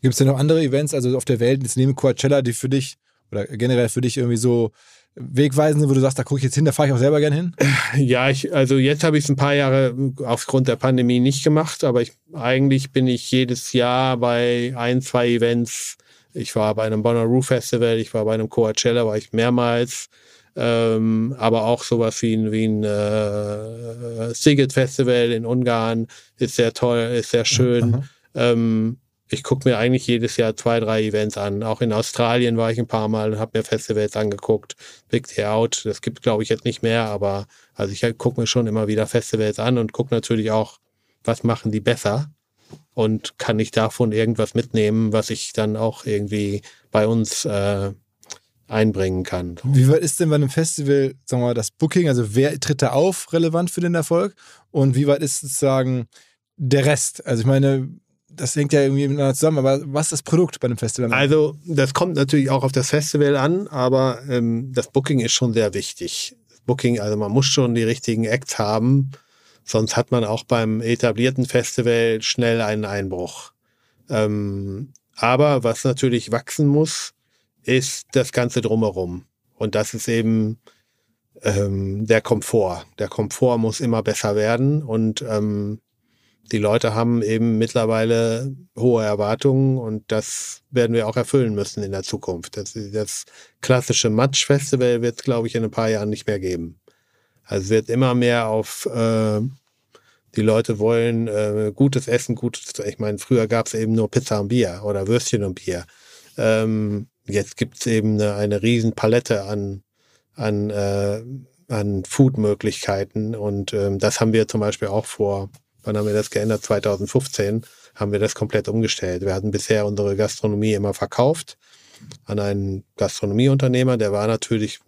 Gibt es denn noch andere Events, also auf der Welt, jetzt neben Coachella, die für dich oder generell für dich irgendwie so wegweisend sind, wo du sagst, da gucke ich jetzt hin, da fahre ich auch selber gerne hin? Ja, ich, also jetzt habe ich es ein paar Jahre aufgrund der Pandemie nicht gemacht, aber ich, eigentlich bin ich jedes Jahr bei ein, zwei Events. Ich war bei einem Bonnaroo Festival, ich war bei einem Coachella, war ich mehrmals. Ähm, aber auch sowas wie ein, wie ein äh, Siget Festival in Ungarn ist sehr toll, ist sehr schön. Mhm. Ähm, ich gucke mir eigentlich jedes Jahr zwei, drei Events an. Auch in Australien war ich ein paar Mal und habe mir Festivals angeguckt. Big Day Out, das gibt glaube ich jetzt nicht mehr, aber also ich gucke mir schon immer wieder Festivals an und gucke natürlich auch, was machen die besser und kann ich davon irgendwas mitnehmen, was ich dann auch irgendwie bei uns äh, einbringen kann. Wie weit ist denn bei einem Festival, sagen wir mal, das Booking, also wer tritt da auf, relevant für den Erfolg? Und wie weit ist sozusagen der Rest? Also ich meine, das hängt ja irgendwie miteinander zusammen, aber was ist das Produkt bei einem Festival? Also, das kommt natürlich auch auf das Festival an, aber ähm, das Booking ist schon sehr wichtig. Booking, also man muss schon die richtigen Acts haben, sonst hat man auch beim etablierten Festival schnell einen Einbruch. Ähm, aber was natürlich wachsen muss, ist das Ganze drumherum. Und das ist eben ähm, der Komfort. Der Komfort muss immer besser werden und ähm, die Leute haben eben mittlerweile hohe Erwartungen und das werden wir auch erfüllen müssen in der Zukunft. Das, das klassische Matsch-Festival wird es, glaube ich, in ein paar Jahren nicht mehr geben. Also wird immer mehr auf äh, die Leute wollen äh, gutes Essen, gutes, ich meine, früher gab es eben nur Pizza und Bier oder Würstchen und Bier. Ähm, jetzt gibt es eben eine, eine riesen Palette an, an, äh, an Food-Möglichkeiten und ähm, das haben wir zum Beispiel auch vor, wann haben wir das geändert? 2015 haben wir das komplett umgestellt. Wir hatten bisher unsere Gastronomie immer verkauft an einen Gastronomieunternehmer, der war natürlich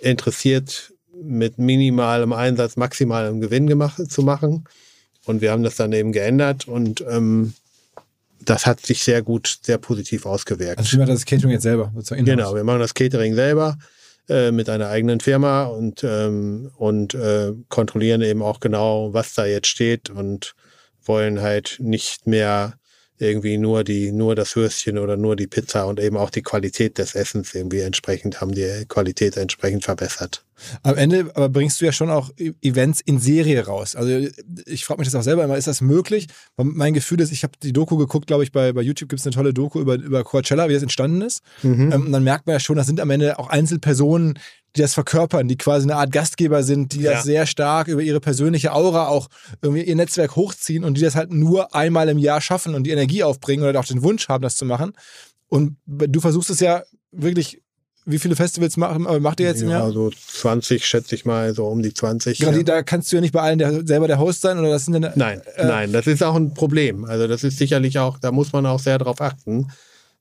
interessiert, mit minimalem Einsatz maximalem Gewinn gemacht, zu machen. Und wir haben das dann eben geändert und ähm, das hat sich sehr gut, sehr positiv ausgewirkt. Also wir machen das Catering jetzt selber. Genau, wir machen das Catering selber äh, mit einer eigenen Firma und, ähm, und äh, kontrollieren eben auch genau, was da jetzt steht und wollen halt nicht mehr irgendwie nur die, nur das Würstchen oder nur die Pizza und eben auch die Qualität des Essens irgendwie entsprechend haben die Qualität entsprechend verbessert. Am Ende aber bringst du ja schon auch e-, Events in Serie raus. Also ich frage mich das auch selber immer, ist das möglich? Mein Gefühl ist, ich habe die Doku geguckt, glaube ich, bei, bei YouTube gibt es eine tolle Doku über, über Coachella, wie das entstanden ist. Mhm. Ähm, und dann merkt man ja schon, das sind am Ende auch Einzelpersonen, die das verkörpern, die quasi eine Art Gastgeber sind, die ja. das sehr stark über ihre persönliche Aura auch irgendwie ihr Netzwerk hochziehen und die das halt nur einmal im Jahr schaffen und die Energie aufbringen oder auch den Wunsch haben, das zu machen. Und du versuchst es ja wirklich wie viele Festivals machen, äh, macht ihr jetzt im Jahr? Ja, so 20, schätze ich mal, so um die 20. Genau, ja. da kannst du ja nicht bei allen der, selber der Host sein oder das sind dann, Nein, äh, nein, das ist auch ein Problem. Also das ist sicherlich auch, da muss man auch sehr drauf achten.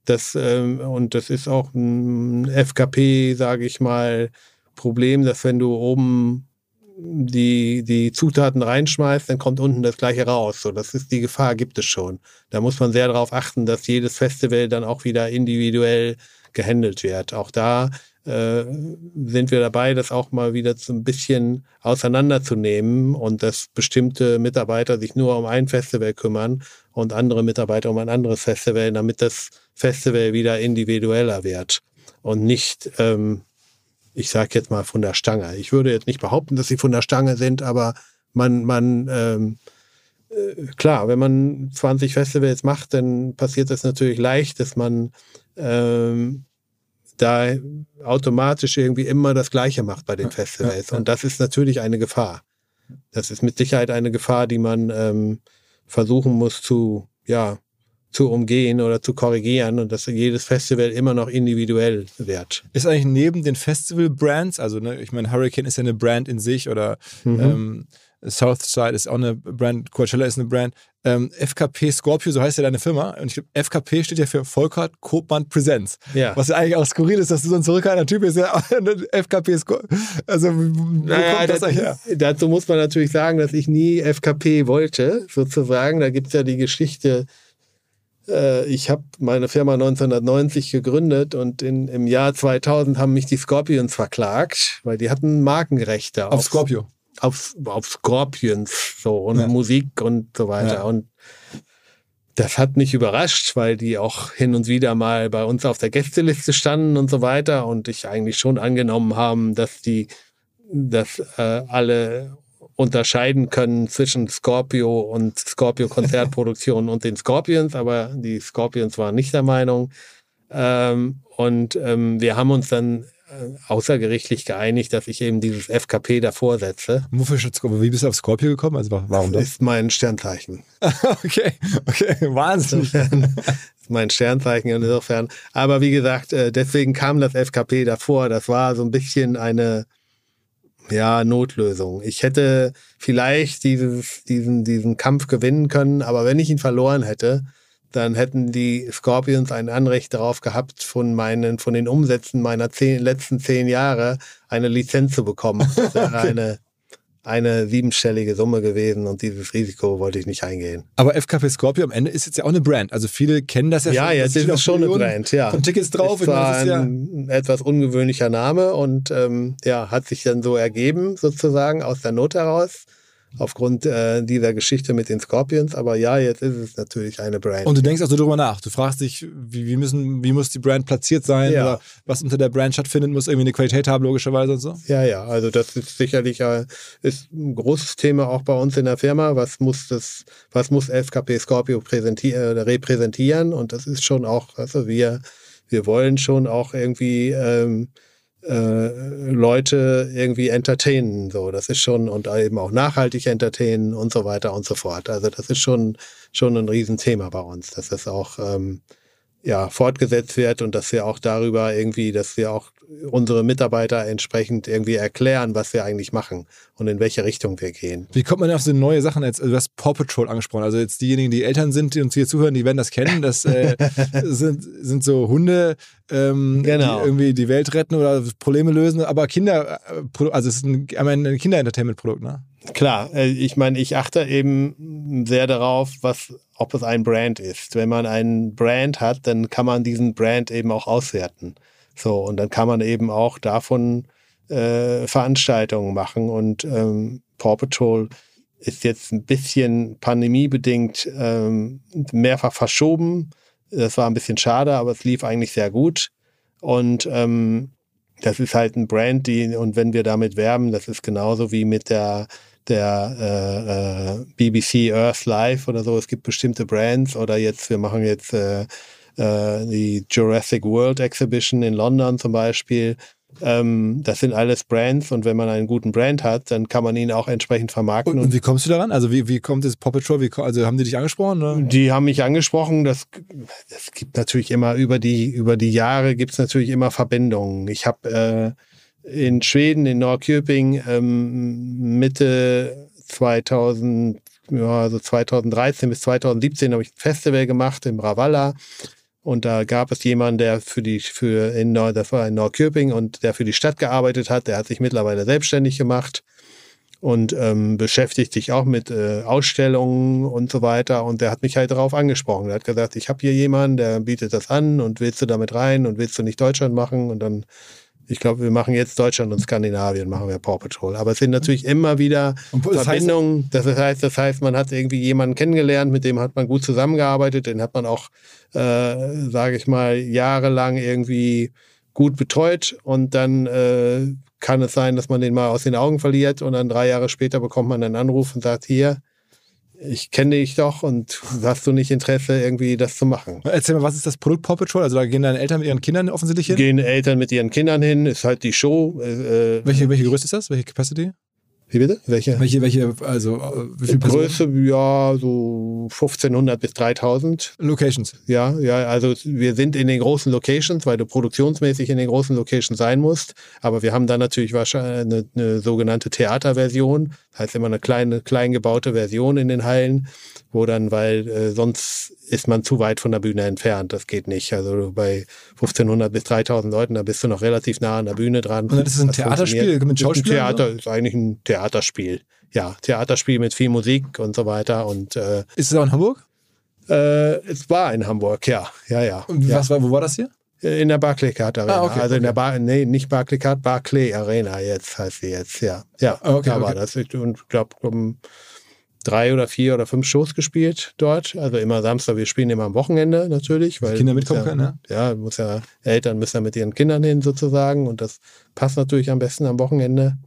Das, ähm, und das ist auch ein FKP, sage ich mal, Problem, dass wenn du oben die, die Zutaten reinschmeißt, dann kommt unten das gleiche raus. So, das ist die Gefahr, gibt es schon. Da muss man sehr darauf achten, dass jedes Festival dann auch wieder individuell gehandelt wird. Auch da äh, sind wir dabei, das auch mal wieder so ein bisschen auseinanderzunehmen und dass bestimmte Mitarbeiter sich nur um ein Festival kümmern und andere Mitarbeiter um ein anderes Festival, damit das Festival wieder individueller wird und nicht, ähm, ich sage jetzt mal von der Stange. Ich würde jetzt nicht behaupten, dass sie von der Stange sind, aber man, man ähm, äh, klar, wenn man 20 Festivals macht, dann passiert es natürlich leicht, dass man ähm, da automatisch irgendwie immer das Gleiche macht bei den Festivals. Und das ist natürlich eine Gefahr. Das ist mit Sicherheit eine Gefahr, die man ähm, versuchen muss zu, ja, zu umgehen oder zu korrigieren und dass jedes Festival immer noch individuell wird. Ist eigentlich neben den Festival-Brands, also ne, ich meine, Hurricane ist ja eine Brand in sich oder mhm. ähm, Southside ist auch eine Brand, Coachella ist eine Brand. Ähm, FKP Scorpio, so heißt ja deine Firma. Und ich glaube, FKP steht ja für Volkert Kopmann Presents. Ja. Was ja eigentlich auch skurril ist, dass du so ein zurückhaltender Typ bist. Ja, FKP Scorpio. Also, wo naja, kommt das, das her? Dazu muss man natürlich sagen, dass ich nie FKP wollte, sozusagen. Da gibt es ja die Geschichte, äh, ich habe meine Firma 1990 gegründet und in, im Jahr 2000 haben mich die Scorpions verklagt, weil die hatten Markenrechte auf, auf Scorpio auf, auf Scorpions so und ja. Musik und so weiter. Ja. Und das hat mich überrascht, weil die auch hin und wieder mal bei uns auf der Gästeliste standen und so weiter und ich eigentlich schon angenommen haben, dass die, dass äh, alle unterscheiden können zwischen Scorpio und Scorpio Konzertproduktion und den Scorpions, aber die Scorpions waren nicht der Meinung. Ähm, und ähm, wir haben uns dann außergerichtlich geeinigt, dass ich eben dieses FKP davor setze. Wofür, wie bist du auf Scorpio gekommen? Also warum das? Ist mein Sternzeichen. okay, okay, Wahnsinn. ist mein Sternzeichen insofern. Aber wie gesagt, äh, deswegen kam das FKP davor. Das war so ein bisschen eine, ja, Notlösung. Ich hätte vielleicht dieses, diesen, diesen Kampf gewinnen können, aber wenn ich ihn verloren hätte, dann hätten die Scorpions ein Anrecht darauf gehabt, von meinen, von den Umsätzen meiner zehn, letzten zehn Jahre eine Lizenz zu bekommen. Das wäre okay. eine, eine siebenstellige Summe gewesen und dieses Risiko wollte ich nicht eingehen. Aber FKP Scorpio am Ende ist jetzt ja auch eine Brand. Also viele kennen das ja, ja schon. Ja, jetzt ist es schon eine Brand, ja. Von Tickets drauf. Es war ein ja etwas ungewöhnlicher Name und ähm, ja, hat sich dann so ergeben, sozusagen aus der Not heraus aufgrund äh, dieser Geschichte mit den Scorpions. Aber ja, jetzt ist es natürlich eine Brand. Und du denkst also darüber nach. Du fragst dich, wie, wie, müssen, wie muss die Brand platziert sein ja. oder was unter der Brand stattfindet, muss irgendwie eine Qualität haben, logischerweise und so? Ja, ja. Also das ist sicherlich äh, ist ein großes Thema auch bei uns in der Firma. Was muss das, was muss FKP Scorpio präsentieren, äh, repräsentieren? Und das ist schon auch, also wir, wir wollen schon auch irgendwie ähm, äh, Leute irgendwie entertainen. So, das ist schon und eben auch nachhaltig entertainen und so weiter und so fort. Also das ist schon schon ein Riesenthema bei uns. Das ist auch ähm, ja, fortgesetzt wird und dass wir auch darüber irgendwie, dass wir auch unsere Mitarbeiter entsprechend irgendwie erklären, was wir eigentlich machen und in welche Richtung wir gehen. Wie kommt man auf so neue Sachen jetzt? Also du hast Paw Patrol angesprochen. Also jetzt diejenigen, die Eltern sind, die uns hier zuhören, die werden das kennen. Das äh, sind, sind so Hunde, ähm, genau. die irgendwie die Welt retten oder Probleme lösen. Aber Kinder, äh, also es ist ein, ein Kinder-Entertainment-Produkt, ne? Klar, äh, ich meine, ich achte eben sehr darauf, was, ob es ein Brand ist. Wenn man einen Brand hat, dann kann man diesen Brand eben auch auswerten. So, und dann kann man eben auch davon äh, Veranstaltungen machen. Und ähm, Paw Patrol ist jetzt ein bisschen pandemiebedingt ähm, mehrfach verschoben. Das war ein bisschen schade, aber es lief eigentlich sehr gut. Und ähm, das ist halt ein Brand, die, und wenn wir damit werben, das ist genauso wie mit der der äh, äh, BBC Earth Live oder so. Es gibt bestimmte Brands oder jetzt, wir machen jetzt äh, äh, die Jurassic World Exhibition in London zum Beispiel. Ähm, das sind alles Brands und wenn man einen guten Brand hat, dann kann man ihn auch entsprechend vermarkten. Und, und wie kommst du daran? Also wie, wie kommt das Paw Patrol? Wie, also haben die dich angesprochen? Oder? Die haben mich angesprochen. Das, das gibt natürlich immer über die, über die Jahre gibt es natürlich immer Verbindungen. Ich habe äh, in Schweden, in Norrköping, ähm, Mitte 2000, ja, also 2013 bis 2017 habe ich ein Festival gemacht im Ravalla. Und da gab es jemanden, der für die, für in, Nord, das war in Norrköping und der für die Stadt gearbeitet hat. Der hat sich mittlerweile selbstständig gemacht und ähm, beschäftigt sich auch mit äh, Ausstellungen und so weiter. Und der hat mich halt darauf angesprochen. Er hat gesagt, ich habe hier jemanden, der bietet das an und willst du damit rein und willst du nicht Deutschland machen? Und dann ich glaube, wir machen jetzt Deutschland und Skandinavien, machen wir Paw Patrol. Aber es sind natürlich immer wieder das Verbindungen. Heißt, das heißt, das heißt, man hat irgendwie jemanden kennengelernt, mit dem hat man gut zusammengearbeitet, den hat man auch, äh, sage ich mal, jahrelang irgendwie gut betreut und dann äh, kann es sein, dass man den mal aus den Augen verliert und dann drei Jahre später bekommt man einen Anruf und sagt, hier, ich kenne dich doch und hast du nicht Interesse, irgendwie das zu machen? Erzähl mal, was ist das Produkt Paw Patrol? Also da gehen deine Eltern mit ihren Kindern offensichtlich hin? Gehen Eltern mit ihren Kindern hin, ist halt die Show. Äh, welche, welche Größe ist das? Welche Capacity? Wie bitte? Welche? Welche, welche, also, äh, wie viel Größe, ja, so 1500 bis 3000. Locations. Ja, ja, also wir sind in den großen Locations, weil du produktionsmäßig in den großen Locations sein musst. Aber wir haben dann natürlich wahrscheinlich eine, eine sogenannte Theaterversion. Heißt immer eine kleine, klein gebaute Version in den Hallen, wo dann, weil äh, sonst ist man zu weit von der Bühne entfernt. Das geht nicht. Also bei 1500 bis 3000 Leuten, da bist du noch relativ nah an der Bühne dran. Und das ist ein das Theaterspiel mit Schauspielern? Theater ist eigentlich ein Theaterspiel. Ja, Theaterspiel mit viel Musik und so weiter. Und äh, ist es auch in Hamburg? Äh, es war in Hamburg, ja, ja, ja. Und ja. was war, wo war das hier? In der Barclaycard Arena. Ah, okay, also in der Bar, nee, nicht Barclaycard, Barclay Arena jetzt heißt sie jetzt, ja. Ja, ah, okay, da war das. Und ich glaube, um drei oder vier oder fünf Shows gespielt dort. Also immer Samstag, wir spielen immer am Wochenende natürlich. Weil Kinder mitkommen ja, können, ne? Ja, muss ja, Eltern müssen ja mit ihren Kindern hin sozusagen und das passt natürlich am besten am Wochenende.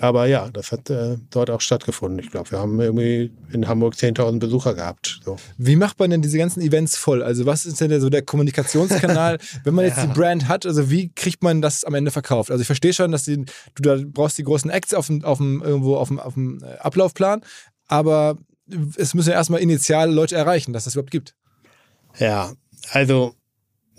Aber ja, das hat äh, dort auch stattgefunden. Ich glaube, wir haben irgendwie in Hamburg 10.000 Besucher gehabt. So. Wie macht man denn diese ganzen Events voll? Also was ist denn so der Kommunikationskanal, wenn man jetzt ja. die Brand hat? Also wie kriegt man das am Ende verkauft? Also ich verstehe schon, dass die, du da brauchst die großen Acts auf dem, auf dem, irgendwo auf dem, auf dem äh, Ablaufplan, aber es müssen ja erstmal initial Leute erreichen, dass das überhaupt gibt. Ja, also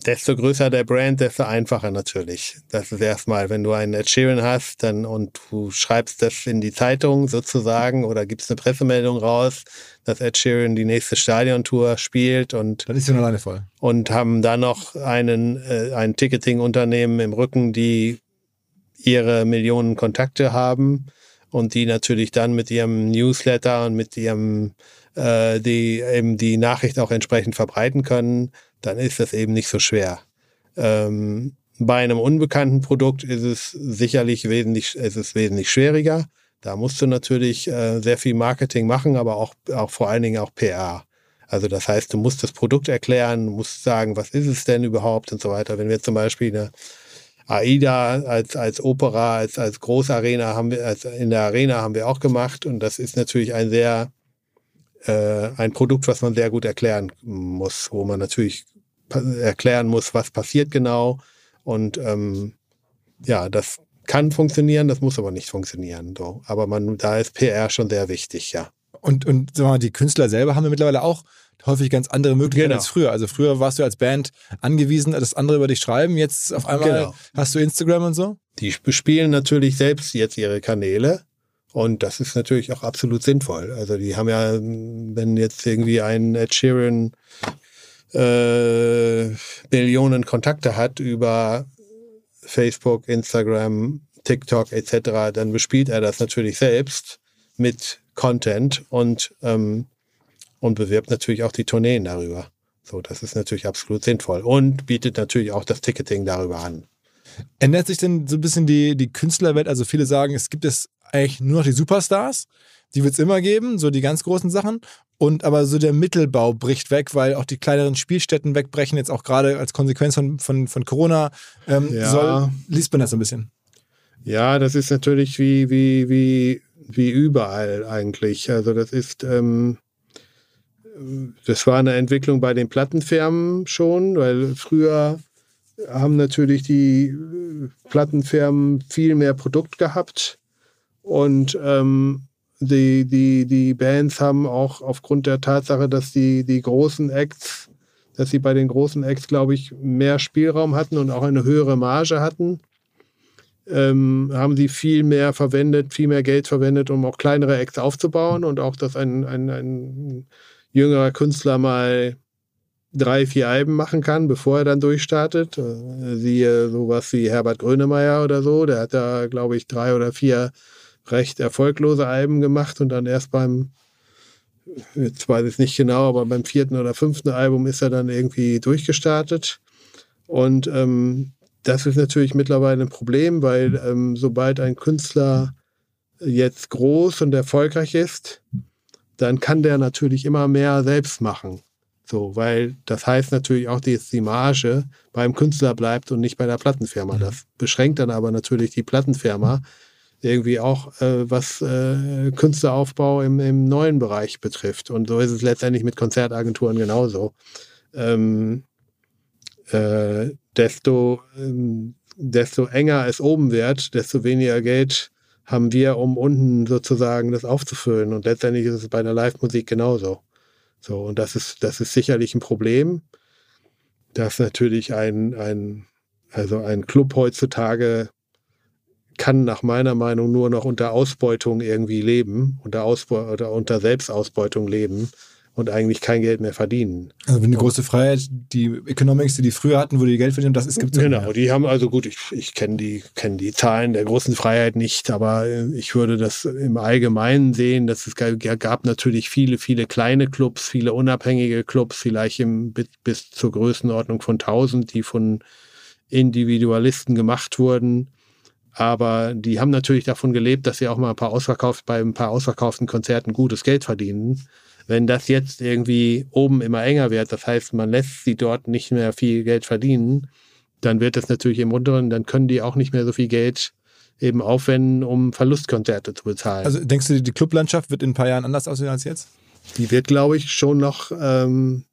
desto größer der Brand, desto einfacher natürlich. Das ist erstmal, wenn du einen Ed Sheeran hast dann und du schreibst das in die Zeitung sozusagen oder gibst eine Pressemeldung raus, dass Ed Sheeran die nächste Stadiontour spielt und dann ist sie alleine voll. Und haben dann noch einen äh, ein Ticketing-Unternehmen im Rücken, die ihre Millionen Kontakte haben und die natürlich dann mit ihrem Newsletter und mit ihrem äh, die eben die Nachricht auch entsprechend verbreiten können dann ist das eben nicht so schwer. Ähm, bei einem unbekannten Produkt ist es sicherlich wesentlich, ist es wesentlich schwieriger. Da musst du natürlich äh, sehr viel Marketing machen, aber auch, auch vor allen Dingen auch PR. Also das heißt, du musst das Produkt erklären, musst sagen, was ist es denn überhaupt und so weiter. Wenn wir zum Beispiel eine AIDA als, als Opera, als, als Großarena haben wir, als in der Arena haben wir auch gemacht und das ist natürlich ein sehr, äh, ein Produkt, was man sehr gut erklären muss, wo man natürlich erklären muss, was passiert genau. Und ähm, ja, das kann funktionieren, das muss aber nicht funktionieren. So. Aber man, da ist PR schon sehr wichtig, ja. Und, und sagen wir mal, die Künstler selber haben ja mittlerweile auch häufig ganz andere Möglichkeiten genau. als früher. Also früher warst du als Band angewiesen, dass andere über dich schreiben. Jetzt auf einmal genau. hast du Instagram und so? Die bespielen natürlich selbst jetzt ihre Kanäle. Und das ist natürlich auch absolut sinnvoll. Also die haben ja, wenn jetzt irgendwie ein Ed Sheeran äh, Millionen Kontakte hat über Facebook, Instagram, TikTok etc., dann bespielt er das natürlich selbst mit Content und ähm, und bewirbt natürlich auch die Tourneen darüber. So, das ist natürlich absolut sinnvoll und bietet natürlich auch das Ticketing darüber an. Ändert sich denn so ein bisschen die, die Künstlerwelt? Also viele sagen, es gibt es eigentlich nur noch die Superstars. Die wird es immer geben, so die ganz großen Sachen. Und aber so der Mittelbau bricht weg, weil auch die kleineren Spielstätten wegbrechen, jetzt auch gerade als Konsequenz von, von, von Corona. Ähm, ja. soll, liest man das so ein bisschen? Ja, das ist natürlich wie, wie, wie, wie überall eigentlich. Also das ist, ähm, das war eine Entwicklung bei den Plattenfirmen schon, weil früher haben natürlich die äh, Plattenfirmen viel mehr Produkt gehabt und ähm, die, die, die Bands haben auch aufgrund der Tatsache, dass die, die großen Acts, dass sie bei den großen Acts, glaube ich, mehr Spielraum hatten und auch eine höhere Marge hatten, ähm, haben sie viel mehr verwendet, viel mehr Geld verwendet, um auch kleinere Acts aufzubauen und auch, dass ein, ein, ein jüngerer Künstler mal drei, vier Alben machen kann, bevor er dann durchstartet. Äh, siehe sowas wie Herbert Grönemeyer oder so, der hat da, glaube ich, drei oder vier recht erfolglose Alben gemacht und dann erst beim, jetzt weiß ich es nicht genau, aber beim vierten oder fünften Album ist er dann irgendwie durchgestartet. Und ähm, das ist natürlich mittlerweile ein Problem, weil ähm, sobald ein Künstler jetzt groß und erfolgreich ist, dann kann der natürlich immer mehr selbst machen. So, weil das heißt natürlich auch, dass die Marge beim Künstler bleibt und nicht bei der Plattenfirma. Mhm. Das beschränkt dann aber natürlich die Plattenfirma irgendwie auch, äh, was äh, Künstleraufbau im, im neuen Bereich betrifft. Und so ist es letztendlich mit Konzertagenturen genauso. Ähm, äh, desto, ähm, desto enger es oben wird, desto weniger Geld haben wir, um unten sozusagen das aufzufüllen. Und letztendlich ist es bei der Live-Musik genauso. So, und das ist, das ist sicherlich ein Problem, dass natürlich ein, ein, also ein Club heutzutage kann nach meiner Meinung nur noch unter Ausbeutung irgendwie leben, unter, Ausbe oder unter Selbstausbeutung leben und eigentlich kein Geld mehr verdienen. Also wenn die große Freiheit, die Economics, die die früher hatten, wo die Geld verdienen, das ist gibt es Genau, die haben also gut, ich, ich kenne die, kenn die Zahlen der großen Freiheit nicht, aber ich würde das im Allgemeinen sehen, dass es gab natürlich viele, viele kleine Clubs, viele unabhängige Clubs, vielleicht im, bis zur Größenordnung von 1000, die von Individualisten gemacht wurden. Aber die haben natürlich davon gelebt, dass sie auch mal ein paar ausverkauft, bei ein paar ausverkauften Konzerten gutes Geld verdienen. Wenn das jetzt irgendwie oben immer enger wird, das heißt, man lässt sie dort nicht mehr viel Geld verdienen, dann wird es natürlich im unteren, dann können die auch nicht mehr so viel Geld eben aufwenden, um Verlustkonzerte zu bezahlen. Also denkst du, die Clublandschaft wird in ein paar Jahren anders aussehen als jetzt? Die wird, glaube ich, schon noch ähm,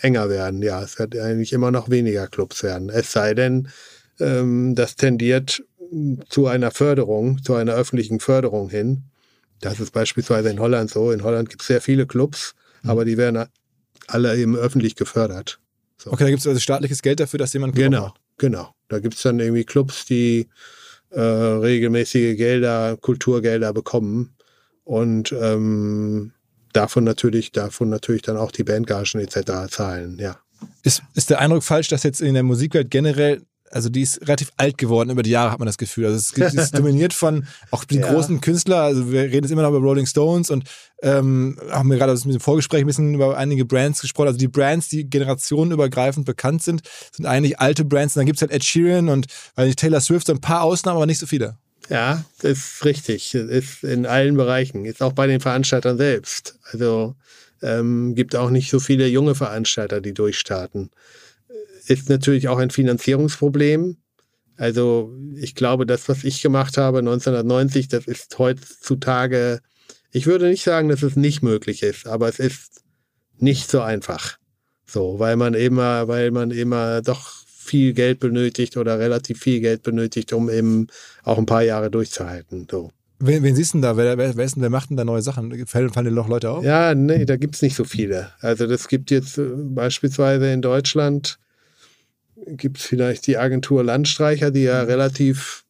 enger werden. Ja, es wird eigentlich immer noch weniger Clubs werden. Es sei denn, ähm, das tendiert zu einer Förderung, zu einer öffentlichen Förderung hin. Das ist beispielsweise in Holland so. In Holland gibt es sehr viele Clubs, mhm. aber die werden alle eben öffentlich gefördert. So. Okay, da gibt es also staatliches Geld dafür, dass jemand Club Genau, macht. genau. Da gibt es dann irgendwie Clubs, die äh, regelmäßige Gelder, Kulturgelder bekommen und ähm, davon natürlich, davon natürlich dann auch die Bandgagen etc. zahlen, ja. Ist, ist der Eindruck falsch, dass jetzt in der Musikwelt generell also die ist relativ alt geworden über die Jahre, hat man das Gefühl. Also es ist dominiert von auch die ja. großen Künstler. Also wir reden jetzt immer noch über Rolling Stones und ähm, haben wir gerade mit dem Vorgespräch ein bisschen über einige Brands gesprochen. Also die Brands, die generationenübergreifend bekannt sind, sind eigentlich alte Brands. Und dann gibt es halt Ed Sheeran und weil Taylor Swift, so ein paar Ausnahmen, aber nicht so viele. Ja, das ist richtig. Das ist in allen Bereichen. Ist auch bei den Veranstaltern selbst. Also ähm, gibt auch nicht so viele junge Veranstalter, die durchstarten ist natürlich auch ein Finanzierungsproblem. Also ich glaube, das, was ich gemacht habe 1990, das ist heutzutage, ich würde nicht sagen, dass es nicht möglich ist, aber es ist nicht so einfach. So, weil man immer, weil man immer doch viel Geld benötigt oder relativ viel Geld benötigt, um eben auch ein paar Jahre durchzuhalten. So. Wen, wen siehst du denn da? Wer, wer, wer, ist denn, wer macht denn da neue Sachen? Fallen, fallen dir noch Leute auf? Ja, nee, da gibt's nicht so viele. Also das gibt jetzt äh, beispielsweise in Deutschland gibt's vielleicht die Agentur Landstreicher, die ja relativ,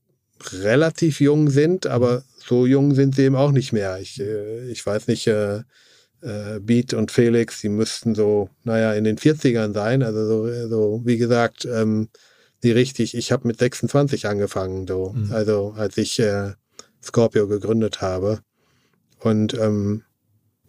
relativ jung sind, aber so jung sind sie eben auch nicht mehr. Ich, äh, ich weiß nicht, äh, äh, Beat und Felix, die müssten so, naja, in den 40ern sein. Also so, so wie gesagt, ähm, die richtig, ich habe mit 26 angefangen, so, mhm. also als ich äh, Scorpio gegründet habe. Und ähm,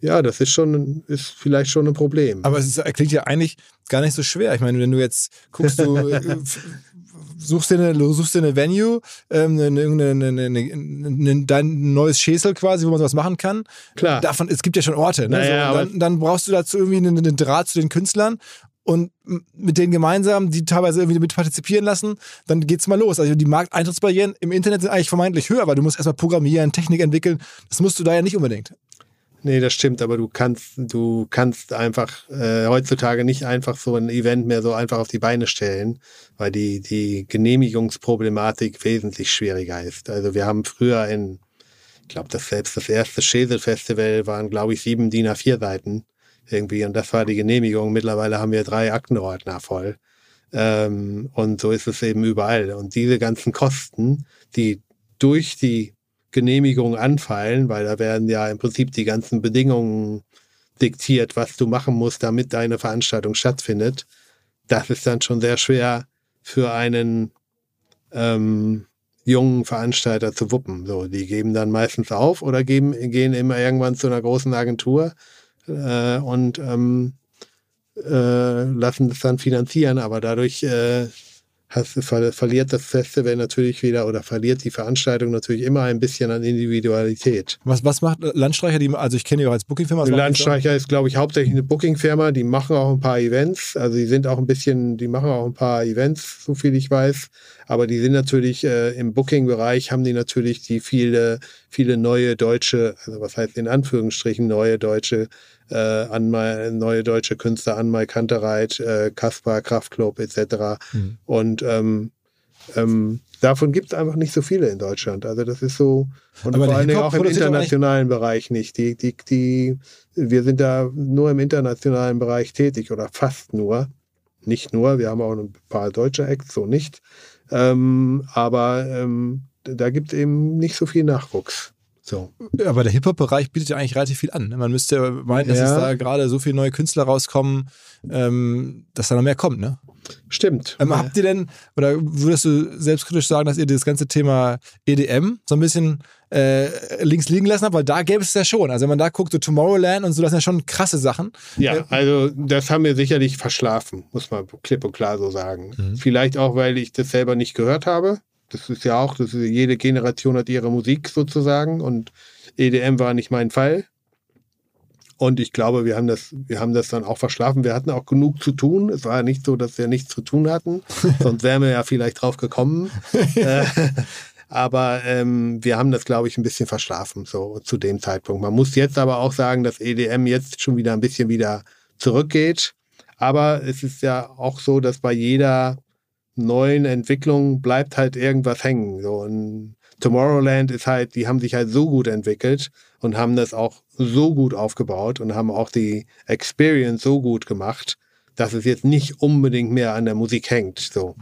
ja, das ist schon, ist vielleicht schon ein Problem. Aber es ist, klingt ja eigentlich gar nicht so schwer. Ich meine, wenn du jetzt guckst, du suchst dir eine, suchst dir eine Venue, ähm, eine, eine, eine, dein neues Schäsel quasi, wo man sowas machen kann. Klar. Davon, es gibt ja schon Orte. Ne? Naja, so, dann, dann, brauchst du dazu irgendwie einen, einen Draht zu den Künstlern und mit denen gemeinsam, die teilweise irgendwie mit partizipieren lassen, dann geht's mal los. Also die Markteintrittsbarrieren im Internet sind eigentlich vermeintlich höher, weil du musst erstmal programmieren, Technik entwickeln. Das musst du da ja nicht unbedingt. Nee, das stimmt, aber du kannst, du kannst einfach äh, heutzutage nicht einfach so ein Event mehr so einfach auf die Beine stellen, weil die, die Genehmigungsproblematik wesentlich schwieriger ist. Also wir haben früher in, ich glaube, das selbst das erste Schäsel-Festival waren, glaube ich, sieben DIN A4 Seiten irgendwie und das war die Genehmigung. Mittlerweile haben wir drei Aktenordner voll. Ähm, und so ist es eben überall. Und diese ganzen Kosten, die durch die Genehmigung anfallen, weil da werden ja im Prinzip die ganzen Bedingungen diktiert, was du machen musst, damit deine Veranstaltung stattfindet. Das ist dann schon sehr schwer für einen ähm, jungen Veranstalter zu wuppen. So, die geben dann meistens auf oder geben, gehen immer irgendwann zu einer großen Agentur äh, und ähm, äh, lassen es dann finanzieren, aber dadurch äh, hast, ver, verliert das Festival natürlich wieder oder verliert die Veranstaltung natürlich immer ein bisschen an Individualität. Was, was macht Landstreicher? Die, also ich kenne die auch als Bookingfirma. Landstreicher ist, glaube ich, hauptsächlich eine Bookingfirma. Die machen auch ein paar Events. Also die sind auch ein bisschen, die machen auch ein paar Events, so viel ich weiß. Aber die sind natürlich äh, im Booking-Bereich, haben die natürlich die viele, viele neue deutsche, also was heißt in Anführungsstrichen neue deutsche äh, Anmal, neue deutsche Künstler, Anmal Kantereit, äh, Kaspar, Kraftklub etc. Mhm. Und ähm, ähm, davon gibt es einfach nicht so viele in Deutschland. Also das ist so, und Aber vor allen Dingen auch im internationalen Bereich nicht. Die, die, die, wir sind da nur im internationalen Bereich tätig oder fast nur. Nicht nur, wir haben auch ein paar deutsche Acts, so nicht. Ähm, aber ähm, da gibt es eben nicht so viel Nachwuchs. So. Aber der Hip-Hop-Bereich bietet ja eigentlich relativ viel an. Ne? Man müsste meinen, dass ja. es da gerade so viele neue Künstler rauskommen, ähm, dass da noch mehr kommt, ne? Stimmt. Ähm, habt ihr denn, oder würdest du selbstkritisch sagen, dass ihr das ganze Thema EDM so ein bisschen äh, links liegen lassen habt? Weil da gäbe es ja schon. Also wenn man da guckt, so Tomorrowland und so, das sind ja schon krasse Sachen. Ja, äh, also das haben wir sicherlich verschlafen, muss man klipp und klar so sagen. Mhm. Vielleicht auch, weil ich das selber nicht gehört habe. Das ist ja auch, das ist, jede Generation hat ihre Musik sozusagen und EDM war nicht mein Fall. Und ich glaube, wir haben das, wir haben das dann auch verschlafen. Wir hatten auch genug zu tun. Es war ja nicht so, dass wir nichts zu tun hatten. Sonst wären wir ja vielleicht drauf gekommen. Äh, aber ähm, wir haben das, glaube ich, ein bisschen verschlafen, so zu dem Zeitpunkt. Man muss jetzt aber auch sagen, dass EDM jetzt schon wieder ein bisschen wieder zurückgeht. Aber es ist ja auch so, dass bei jeder neuen Entwicklung bleibt halt irgendwas hängen. So und Tomorrowland ist halt, die haben sich halt so gut entwickelt und haben das auch so gut aufgebaut und haben auch die Experience so gut gemacht, dass es jetzt nicht unbedingt mehr an der Musik hängt. So.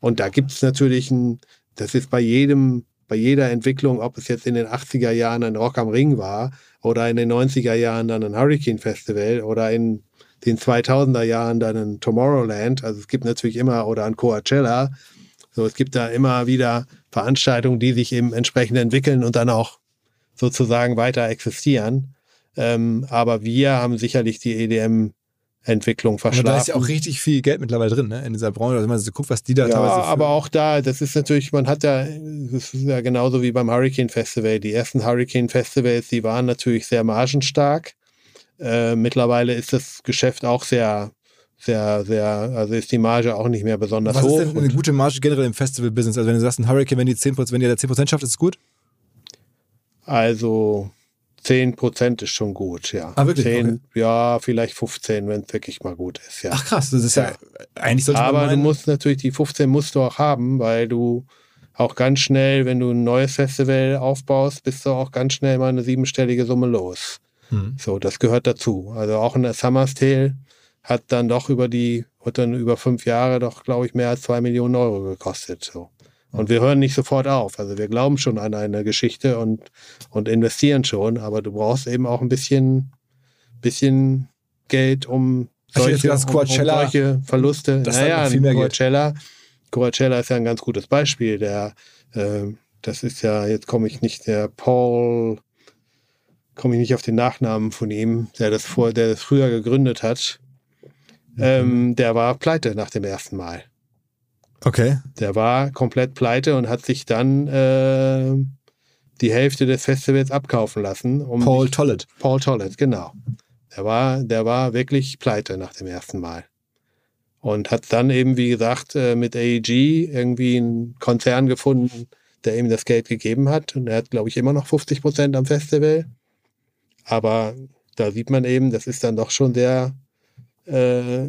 Und da gibt es natürlich ein, das ist bei jedem, bei jeder Entwicklung, ob es jetzt in den 80er Jahren ein Rock am Ring war oder in den 90er Jahren dann ein Hurricane Festival oder in den 2000er Jahren dann in Tomorrowland. Also es gibt natürlich immer, oder an Coachella. So, es gibt da immer wieder Veranstaltungen, die sich eben entsprechend entwickeln und dann auch sozusagen weiter existieren. Ähm, aber wir haben sicherlich die EDM Entwicklung verschlafen. Aber da ist ja auch richtig viel Geld mittlerweile drin, ne, in dieser Branche. Also wenn man so guckt, was die da ja, teilweise. Aber auch da, das ist natürlich, man hat ja, das ist ja genauso wie beim Hurricane Festival. Die ersten Hurricane Festivals, die waren natürlich sehr margenstark. Äh, mittlerweile ist das Geschäft auch sehr, sehr, sehr, also ist die Marge auch nicht mehr besonders Was hoch. Was ist denn eine gute Marge generell im Festival-Business? Also wenn du sagst, ein Hurricane, wenn die 10%, wenn ihr da 10% schafft, ist es gut? Also 10 Prozent ist schon gut, ja. Ah, wirklich? 10, Okay. Ja, vielleicht 15, wenn es wirklich mal gut ist, ja. Ach krass, das ist ja, eigentlich sollte Aber man du meinen, musst natürlich, die 15 musst du auch haben, weil du auch ganz schnell, wenn du ein neues Festival aufbaust, bist du auch ganz schnell mal eine siebenstellige Summe los. Hm. So, das gehört dazu. Also auch in der Summer's Tale hat dann doch über die, hat dann über fünf Jahre doch, glaube ich, mehr als zwei Millionen Euro gekostet. So. Und wir hören nicht sofort auf. Also wir glauben schon an eine Geschichte und, und investieren schon, aber du brauchst eben auch ein bisschen, bisschen Geld, um hätte solche, gedacht, um, um solche Verluste. das naja, viel mehr Geld. Coachella, Coachella ist ja ein ganz gutes Beispiel. Der, äh, das ist ja, jetzt komme ich nicht, der Paul, komme ich nicht auf den Nachnamen von ihm, der das vor, der das früher gegründet hat. Mhm. Ähm, der war pleite nach dem ersten Mal. Okay. Der war komplett pleite und hat sich dann äh, die Hälfte des Festivals abkaufen lassen. Um Paul Tollett. Paul Tollett, genau. Der war, der war wirklich pleite nach dem ersten Mal. Und hat dann eben, wie gesagt, äh, mit AEG irgendwie einen Konzern gefunden, der ihm das Geld gegeben hat. Und er hat, glaube ich, immer noch 50 Prozent am Festival. Aber da sieht man eben, das ist dann doch schon sehr, äh,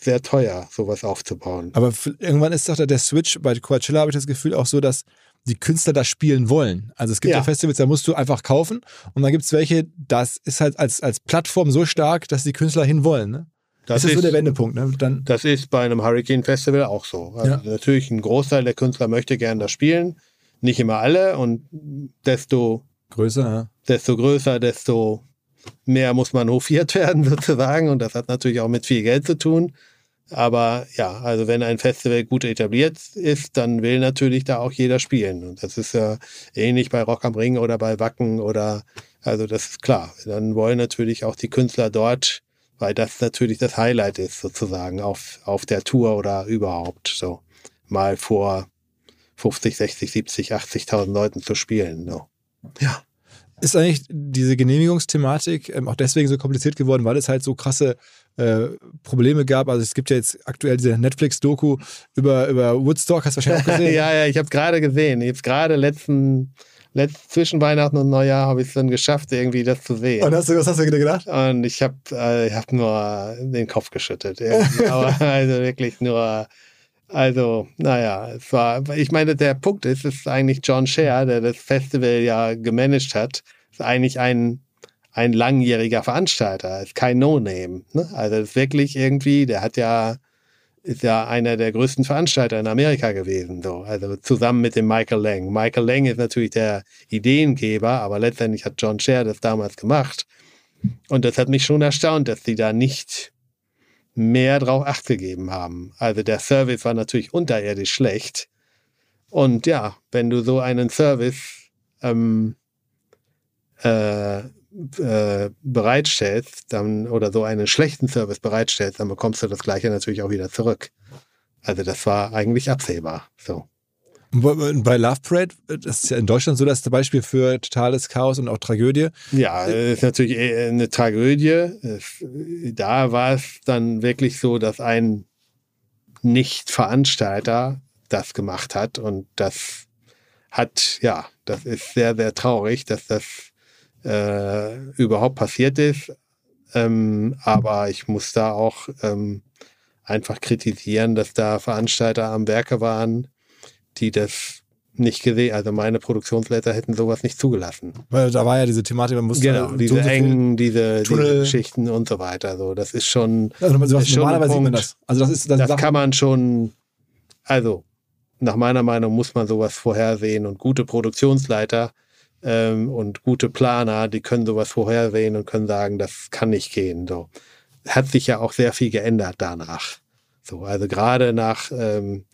sehr teuer, sowas aufzubauen. Aber irgendwann ist doch der, Switch, bei Coachella habe ich das Gefühl auch so, dass die Künstler da spielen wollen. Also es gibt ja, Ja. Festivals, da musst du einfach kaufen und dann gibt es welche, das ist halt als, als Plattform so stark, dass die Künstler hinwollen. Ne? Das, ist, so der Wendepunkt. Ne? Dann, Das ist bei einem Hurricane Festival auch so. Also Ja. Natürlich ein Großteil der Künstler möchte gern das spielen, nicht immer alle und desto, größer, desto größer, desto mehr muss man hofiert werden sozusagen und das hat natürlich auch mit viel Geld zu tun. Aber ja, also wenn ein Festival gut etabliert ist, dann will natürlich da auch jeder spielen. Und das ist ja ähnlich bei Rock am Ring oder bei Wacken oder, also das ist klar. Dann wollen natürlich auch die Künstler dort, weil das natürlich das Highlight ist sozusagen auf, auf der Tour oder überhaupt so mal vor 50, 60, 70, 80.000 Leuten zu spielen. So. Ja. Ist eigentlich diese Genehmigungsthematik ähm, auch deswegen so kompliziert geworden, weil es halt so krasse äh, Probleme gab. Also es gibt ja jetzt aktuell diese Netflix-Doku über, über Woodstock, hast du wahrscheinlich auch gesehen. ja, ja, ich habe gerade gesehen. Jetzt gerade letzten, letzt, zwischen Weihnachten und Neujahr habe ich es dann geschafft, irgendwie das zu sehen. Und hast du, was hast du gedacht? Und ich habe äh, ich hab nur den Kopf geschüttet. Aber also wirklich nur, also, naja, es war, ich meine, der Punkt ist, es ist eigentlich John Scher, der das Festival ja gemanagt hat, ist eigentlich ein, ein langjähriger Veranstalter, ist kein No-Name. Ne? Also ist wirklich irgendwie, der hat ja, ist ja einer der größten Veranstalter in Amerika gewesen, so. Also zusammen mit dem Michael Lang. Michael Lang ist natürlich der Ideengeber, aber letztendlich hat John Scher das damals gemacht. Und das hat mich schon erstaunt, dass die da nicht mehr drauf Acht gegeben haben. Also der Service war natürlich unterirdisch schlecht. Und ja, wenn du so einen Service ähm, äh, äh, bereitstellst, dann oder so einen schlechten Service bereitstellst, dann bekommst du das gleiche natürlich auch wieder zurück. Also das war eigentlich absehbar. So. Bei- Love Parade, das ist ja in Deutschland so das Beispiel für totales Chaos und auch Tragödie. Ja, ist natürlich eine Tragödie. Da war es dann wirklich so, dass ein Nicht-Veranstalter das gemacht hat und das hat, ja, das ist sehr, sehr traurig, dass das äh, überhaupt passiert ist. Ähm, aber ich muss da auch ähm, einfach kritisieren, dass da Veranstalter am Werke waren, die das nicht gesehen, also meine Produktionsleiter hätten sowas nicht zugelassen. Weil da war ja diese Thematik, man musste Genau, so diese so engen, diese, diese. Geschichten und so weiter. So, das ist schon, Also, ist schon normalerweise ein sieht man Punkt. das. Also das ist das, das kann man schon, also nach meiner Meinung muss man sowas vorhersehen und gute Produktionsleiter ähm, und gute Planer, die können sowas vorhersehen und können sagen, das kann nicht gehen. So hat sich ja auch sehr viel geändert danach. So, also gerade nach ähm,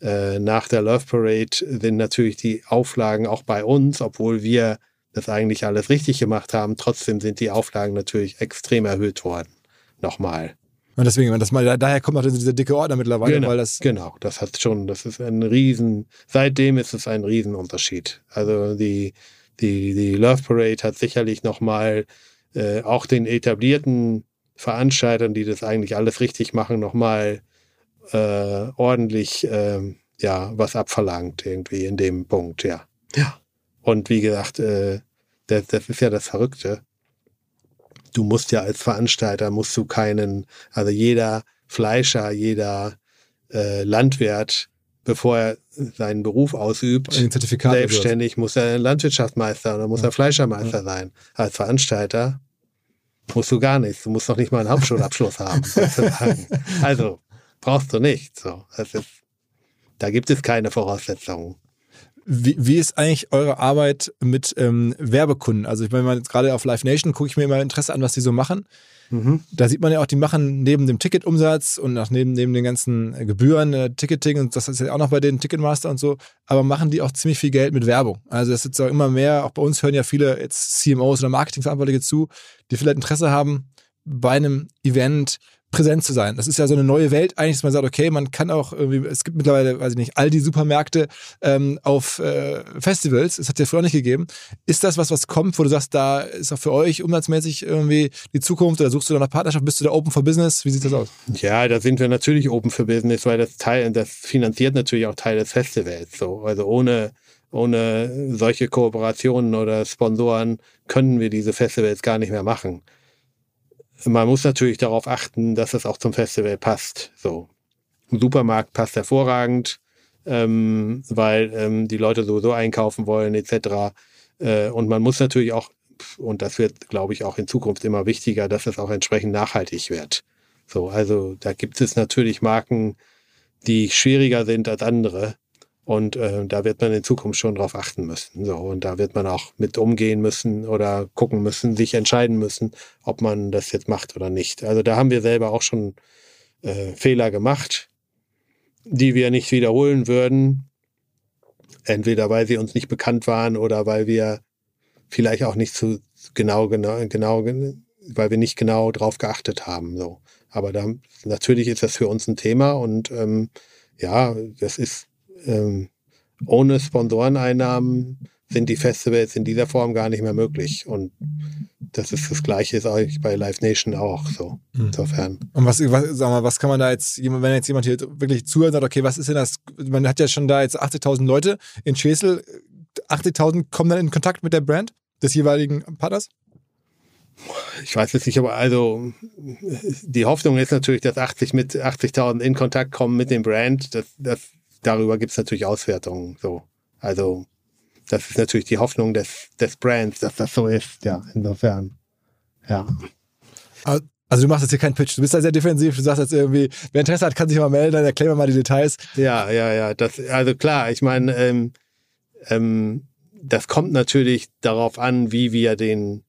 äh, nach der Love Parade sind natürlich die Auflagen auch bei uns, obwohl wir das eigentlich alles richtig gemacht haben, trotzdem sind die Auflagen natürlich extrem erhöht worden. Nochmal. Und deswegen, das mal, daher kommt auch dieser dicke Ordner mittlerweile, Genau, weil das genau, das hat schon, das ist ein Riesen, seitdem ist es ein Riesenunterschied. Also die, die, die Love Parade hat sicherlich nochmal äh, auch den etablierten Veranstaltern, die das eigentlich alles richtig machen, nochmal äh, ordentlich ähm, ja, was abverlangt, irgendwie in dem Punkt, ja. Ja. Und wie gesagt, äh, das, das ist ja das Verrückte. Du musst ja als Veranstalter, musst du keinen, also jeder Fleischer, jeder äh, Landwirt, bevor er seinen Beruf ausübt, selbstständig muss er Landwirtschaftsmeister oder muss er Fleischermeister ja. sein. Als Veranstalter musst du gar nichts. Du musst noch nicht mal einen Hauptschulabschluss haben. Also brauchst du nicht. So, das ist, da gibt es keine Voraussetzungen. Wie, wie ist eigentlich eure Arbeit mit ähm, Werbekunden? Also ich meine, gerade auf Live Nation gucke ich mir immer Interesse an, was die so machen. Mhm. Da sieht man ja auch, die machen neben dem Ticketumsatz und auch neben, neben den ganzen Gebühren, äh, Ticketing und das ist ja auch noch bei den Ticketmaster und so, aber machen die auch ziemlich viel Geld mit Werbung. Also das ist jetzt auch immer mehr, auch bei uns hören ja viele jetzt CMOs oder Marketingverantwortliche zu, die vielleicht Interesse haben, bei einem Event präsent zu sein. Das ist ja so eine neue Welt eigentlich, dass man sagt, okay, man kann auch irgendwie, es gibt mittlerweile, weiß ich nicht, all die Supermärkte ähm, auf äh, Festivals, es hat ja früher nicht gegeben. Ist das was, was kommt, wo du sagst, da ist auch für euch umsatzmäßig irgendwie die Zukunft oder suchst du da nach Partnerschaft, bist du da open for business? Wie sieht das aus? Ja, da sind wir natürlich open for business, weil das Teil, das finanziert natürlich auch Teil des Festivals. So. Also ohne ohne solche Kooperationen oder Sponsoren können wir diese Festivals gar nicht mehr machen man muss natürlich darauf achten, dass es auch zum Festival passt. So. Im Supermarkt passt hervorragend, ähm, weil ähm, die Leute sowieso einkaufen wollen, etc. Äh, und man muss natürlich auch, und das wird, glaube ich, auch in Zukunft immer wichtiger, dass es auch entsprechend nachhaltig wird. So, also da gibt es natürlich Marken, die schwieriger sind als andere. Und äh, da wird man in Zukunft schon drauf achten müssen. So, und da wird man auch mit umgehen müssen oder gucken müssen, sich entscheiden müssen, ob man das jetzt macht oder nicht. Also da haben wir selber auch schon äh, Fehler gemacht, die wir nicht wiederholen würden. Entweder weil sie uns nicht bekannt waren oder weil wir vielleicht auch nicht zu genau, genau, genau, weil wir nicht genau drauf geachtet haben. So. Aber da, natürlich ist das für uns ein Thema und ähm, ja, das ist ähm, ohne Sponsoreneinnahmen sind die Festivals in dieser Form gar nicht mehr möglich. Und das ist das Gleiche ist eigentlich bei Live Nation auch so. Mhm. Insofern. Und was, was, sag mal, was kann man da jetzt, wenn jetzt jemand hier wirklich zuhört und sagt, okay, was ist denn das? Man hat ja schon da jetzt 80.000 Leute in Schwesel. 80.000 kommen dann in Kontakt mit der Brand des jeweiligen Partners? Ich weiß es nicht, aber also die Hoffnung ist natürlich, dass 80 mit 80.000 in Kontakt kommen mit dem Brand. Das, das darüber gibt es natürlich Auswertungen. So. Also das ist natürlich die Hoffnung des, des Brands, dass das so ist. Ja, insofern. Ja. Also du machst jetzt hier keinen Pitch, du bist da sehr defensiv, du sagst jetzt irgendwie, wer Interesse hat, kann sich mal melden, dann erklären wir mal die Details. Ja, ja, ja. Das, also klar, ich meine, ähm, ähm, das kommt natürlich darauf an, wie wir den,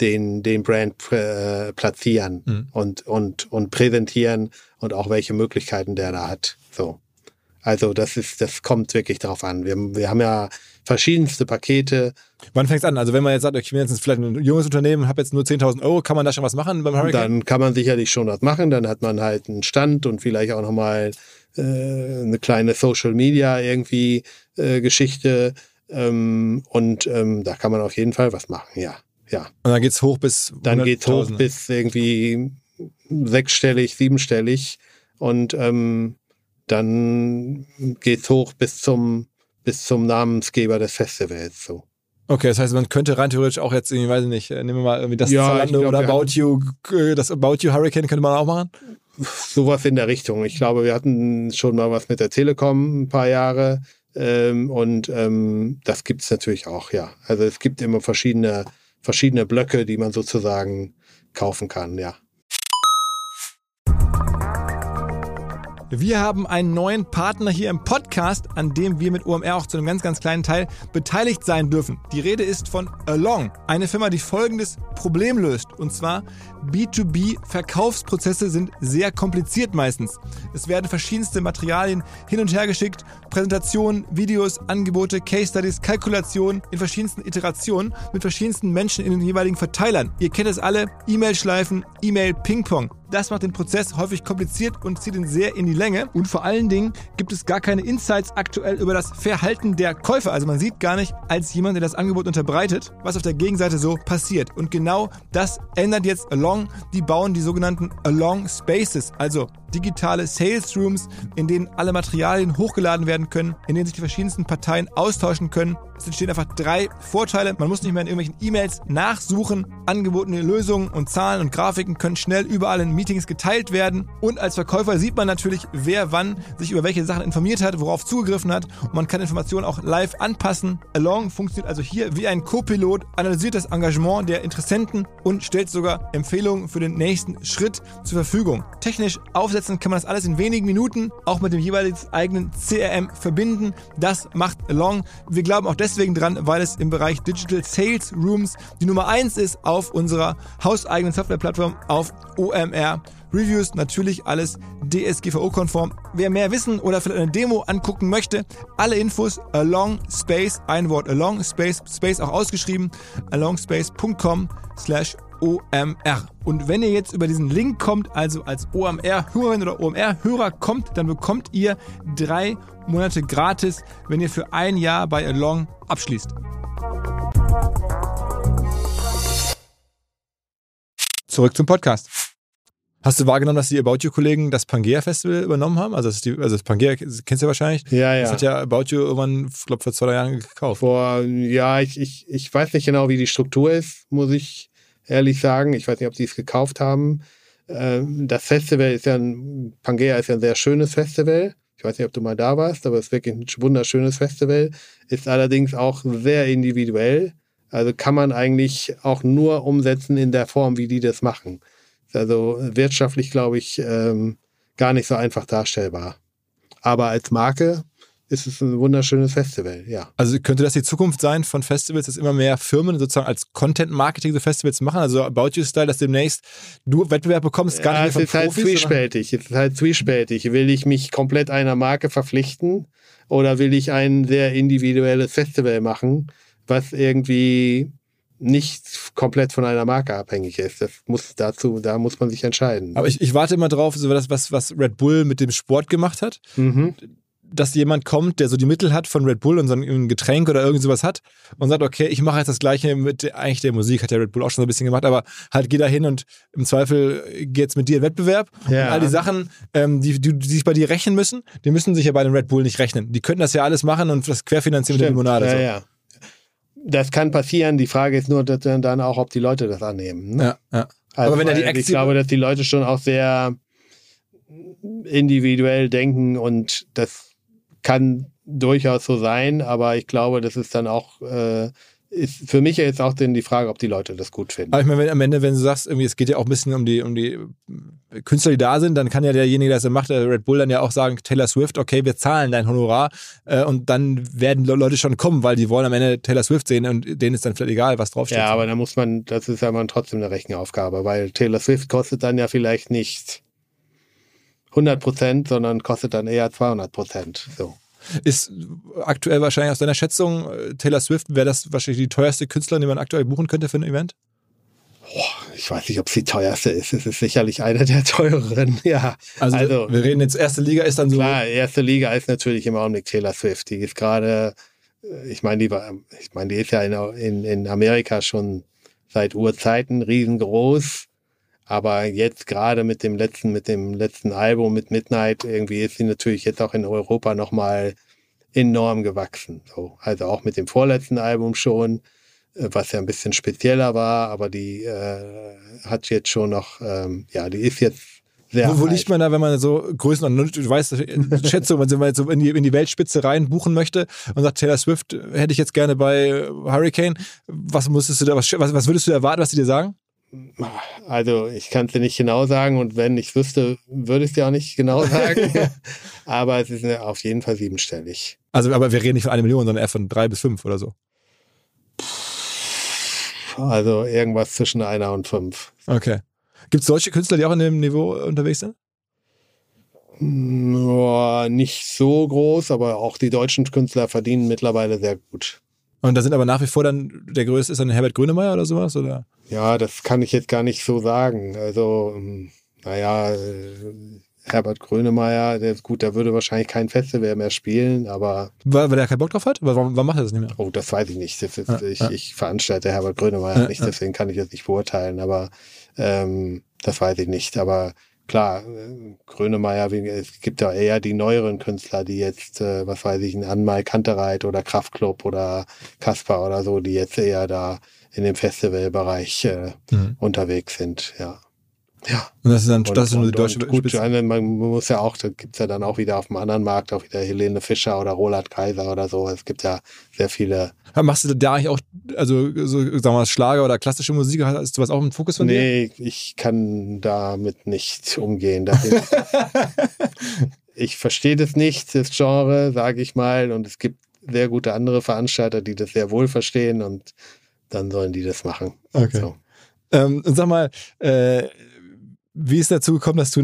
den, den Brand äh, platzieren mhm. und, und, und präsentieren und auch welche Möglichkeiten der da hat. So. Also das ist, das kommt wirklich darauf an. Wir, wir haben ja verschiedenste Pakete. Wann fängt es an? Also wenn man jetzt sagt, ich bin jetzt vielleicht ein junges Unternehmen, habe jetzt nur 10.000 Euro, kann man da schon was machen beim Hurricane? Dann kann man sicherlich schon was machen. Dann hat man halt einen Stand und vielleicht auch nochmal äh, eine kleine Social Media irgendwie äh, Geschichte. Ähm, und ähm, da kann man auf jeden Fall was machen, ja. ja. Und dann geht's hoch bis Dann geht's hoch bis irgendwie sechsstellig, siebenstellig. Und ähm, dann geht's hoch bis zum, bis zum Namensgeber des Festivals, so. Okay, das heißt, man könnte rein theoretisch auch jetzt, ich weiß nicht, äh, nehmen wir mal irgendwie das ja, Zalando glaub, oder About You, äh, das About You Hurricane könnte man auch machen? Sowas in der Richtung. Ich glaube, wir hatten schon mal was mit der Telekom ein paar Jahre. Ähm, und ähm, das gibt's natürlich auch, ja. Also es gibt immer verschiedene, verschiedene Blöcke, die man sozusagen kaufen kann, ja. Wir haben einen neuen Partner hier im Podcast, an dem wir mit OMR auch zu einem ganz, ganz kleinen Teil beteiligt sein dürfen. Die Rede ist von Along, eine Firma, die folgendes Problem löst. Und zwar B2B-Verkaufsprozesse sind sehr kompliziert meistens. Es werden verschiedenste Materialien hin und her geschickt, Präsentationen, Videos, Angebote, Case Studies, Kalkulationen in verschiedensten Iterationen mit verschiedensten Menschen in den jeweiligen Verteilern. Ihr kennt es alle, E-Mail-Schleifen, E-Mail-Ping-Pong. Das macht den Prozess häufig kompliziert und zieht ihn sehr in die Länge. Und vor allen Dingen gibt es gar keine Insights aktuell über das Verhalten der Käufer. Also man sieht gar nicht als jemand, der das Angebot unterbreitet, was auf der Gegenseite so passiert. Und genau das ändert jetzt Along. Die bauen die sogenannten Along Spaces, also digitale Sales Rooms, in denen alle Materialien hochgeladen werden können, in denen sich die verschiedensten Parteien austauschen können. Es entstehen einfach drei Vorteile. Man muss nicht mehr in irgendwelchen E-Mails nachsuchen. Angebotene Lösungen und Zahlen und Grafiken können schnell überall in Meetings geteilt werden. Und als Verkäufer sieht man natürlich, wer wann sich über welche Sachen informiert hat, worauf zugegriffen hat. Und man kann Informationen auch live anpassen. Along funktioniert also hier wie ein Co-Pilot, analysiert das Engagement der Interessenten und stellt sogar Empfehlungen für den nächsten Schritt zur Verfügung. Technisch aufsetzen kann man das alles in wenigen Minuten, auch mit dem jeweils eigenen CRM verbinden. Das macht Along. Wir glauben auch deswegen dran, weil es im Bereich Digital Sales Rooms die Nummer eins ist auf unserer hauseigenen Softwareplattform auf OMR. Reviews natürlich alles DSGVO-konform. Wer mehr wissen oder vielleicht eine Demo angucken möchte, alle Infos along space, ein Wort along space, space auch ausgeschrieben, alongspace.com slash OMR. Und wenn ihr jetzt über diesen Link kommt, also als OMR-Hörerin oder OMR-Hörer kommt, dann bekommt ihr drei Monate gratis, wenn ihr für ein Jahr bei Along abschließt. Zurück zum Podcast. Hast du wahrgenommen, dass die About You-Kollegen das Pangea Festival übernommen haben? Also das, die, also das Pangea kennst du ja wahrscheinlich. Ja, ja. Das hat ja About You irgendwann, ich glaube, vor zwei Jahren gekauft. Vor, ja, ich, ich, ich weiß nicht genau, wie die Struktur ist, muss ich ehrlich sagen. Ich weiß nicht, ob sie es gekauft haben. Ähm, das Festival ist ja ein, Pangea ist ja ein sehr schönes Festival. Ich weiß nicht, ob du mal da warst, aber es ist wirklich ein wunderschönes Festival. Ist allerdings auch sehr individuell. Also kann man eigentlich auch nur umsetzen in der Form, wie die das machen. Also wirtschaftlich, glaube ich, ähm, gar nicht so einfach darstellbar. Aber als Marke ist es ein wunderschönes Festival, ja. Also könnte das die Zukunft sein von Festivals, dass immer mehr Firmen sozusagen als Content-Marketing so Festivals machen? Also About You Style, dass demnächst du Wettbewerb bekommst, gar ja, nicht mehr von es ist halt zwiespältig. Es ist halt zwiespältig. Will ich mich komplett einer Marke verpflichten oder will ich ein sehr individuelles Festival machen, was irgendwie nicht komplett von einer Marke abhängig ist. Das muss dazu, da muss man sich entscheiden. Aber ich, ich warte immer drauf, so das, was, was Red Bull mit dem Sport gemacht hat. Mhm. Dass jemand kommt, der so die Mittel hat von Red Bull und so ein Getränk oder irgend sowas hat und sagt, okay, ich mache jetzt das gleiche mit eigentlich der Musik, hat der Red Bull auch schon so ein bisschen gemacht, aber halt geh da hin und im Zweifel geht's mit dir in Wettbewerb. Ja. Und all die Sachen, ähm, die, die, die sich bei dir rechnen müssen, die müssen sich ja bei den Red Bull nicht rechnen. Die könnten das ja alles machen und das querfinanzieren mit der Stimmt. Limonade. Ja, so. ja. Das kann passieren. Die Frage ist nur dann auch, ob die Leute das annehmen. Ne? Ja, ja. Also, Aber wenn er die weil ich glaube, dass die Leute schon auch sehr individuell denken und das kann durchaus so sein, aber ich glaube, das ist dann auch, äh, ist für mich jetzt auch denn die Frage, ob die Leute das gut finden. Aber ich meine, wenn, am Ende, wenn du sagst, irgendwie, es geht ja auch ein bisschen um die, um die Künstler, die da sind, dann kann ja derjenige, der das macht, der Red Bull, dann ja auch sagen, Taylor Swift, okay, wir zahlen dein Honorar äh, und dann werden Le- Leute schon kommen, weil die wollen am Ende Taylor Swift sehen und denen ist dann vielleicht egal, was draufsteht. Ja, aber da muss man, das ist ja mal trotzdem eine Rechenaufgabe, weil Taylor Swift kostet dann ja vielleicht nicht 100 Prozent, sondern kostet dann eher 200 Prozent. So. Ist aktuell wahrscheinlich aus deiner Schätzung, äh, Taylor Swift, wäre das wahrscheinlich die teuerste Künstlerin, die man aktuell buchen könnte für ein Event? Ich weiß nicht, ob es die teuerste ist. Es ist sicherlich eine der teureren. Ja, Also, Also- wir reden jetzt, erste Liga ist dann so. klar, erste Liga ist natürlich im Augenblick Taylor Swift. Die ist gerade, äh, ich meine, die war, ich meine, die ist ja in, in, in Amerika schon seit Urzeiten riesengroß. Aber jetzt gerade mit dem letzten, mit dem letzten Album, mit Midnight, irgendwie ist sie natürlich jetzt auch in Europa nochmal enorm gewachsen. So, also auch mit dem vorletzten Album schon, äh, was ja ein bisschen spezieller war, aber die äh, hat jetzt schon noch, ähm, ja, die ist jetzt sehr. wo, wo liegt man da, wenn man so Größen, du weißt, Schätzung, wenn man so in die, in die Weltspitze rein buchen möchte und sagt, Taylor Swift hätte ich jetzt gerne bei Hurricane, was musstest du da, was, was was würdest du erwarten, was die dir sagen? Also ich kann es dir nicht genau sagen und wenn ich wüsste, würde ich es dir auch nicht genau sagen. Aber es ist eine, auf jeden Fall siebenstellig. Also, aber wir reden nicht von einer Million, sondern eher von drei bis fünf oder so. Also irgendwas zwischen einer und fünf. Okay. Gibt es solche Künstler, die auch in dem Niveau unterwegs sind? Ja, nicht so groß, aber auch die deutschen Künstler verdienen mittlerweile sehr gut. Und da sind aber nach wie vor dann, der größte ist dann Herbert Grönemeyer oder sowas? Oder? Ja, das kann ich jetzt gar nicht so sagen. Also, ähm, naja, äh, Herbert Grönemeyer, der ist gut, der würde wahrscheinlich kein Festival mehr spielen, aber Weil, weil er keinen Bock drauf hat? Warum, warum macht er das nicht mehr? Oh, das weiß ich nicht. Ist, Ja, ich, ja. ich veranstalte Herbert Grönemeyer Ja, nicht, deswegen kann ich das nicht beurteilen, aber ähm, das weiß ich nicht. Aber klar, äh, Grönemeyer, es gibt ja eher die neueren Künstler, die jetzt, äh, was weiß ich, ein Anmal Kantereit oder Kraftklub oder Kasper oder so, die jetzt eher da in dem Festivalbereich äh, mhm. unterwegs sind, ja. Ja. Und das ist dann und, das ist nur die deutsche gut, Spitze. man muss ja auch, da gibt's ja dann auch wieder auf dem anderen Markt auch wieder Helene Fischer oder Roland Kaiser oder so. Es gibt ja sehr viele. Ja, machst du da eigentlich auch, also so, sagen wir mal, Schlager oder klassische Musik, ist was auch im Fokus von nee, dir? Nee, ich kann damit nicht umgehen. ich verstehe das nicht, das Genre, sage ich mal, und es gibt sehr gute andere Veranstalter, die das sehr wohl verstehen und dann sollen die das machen. Okay. So. Ähm, und sag mal, äh, wie ist dazu gekommen, dass du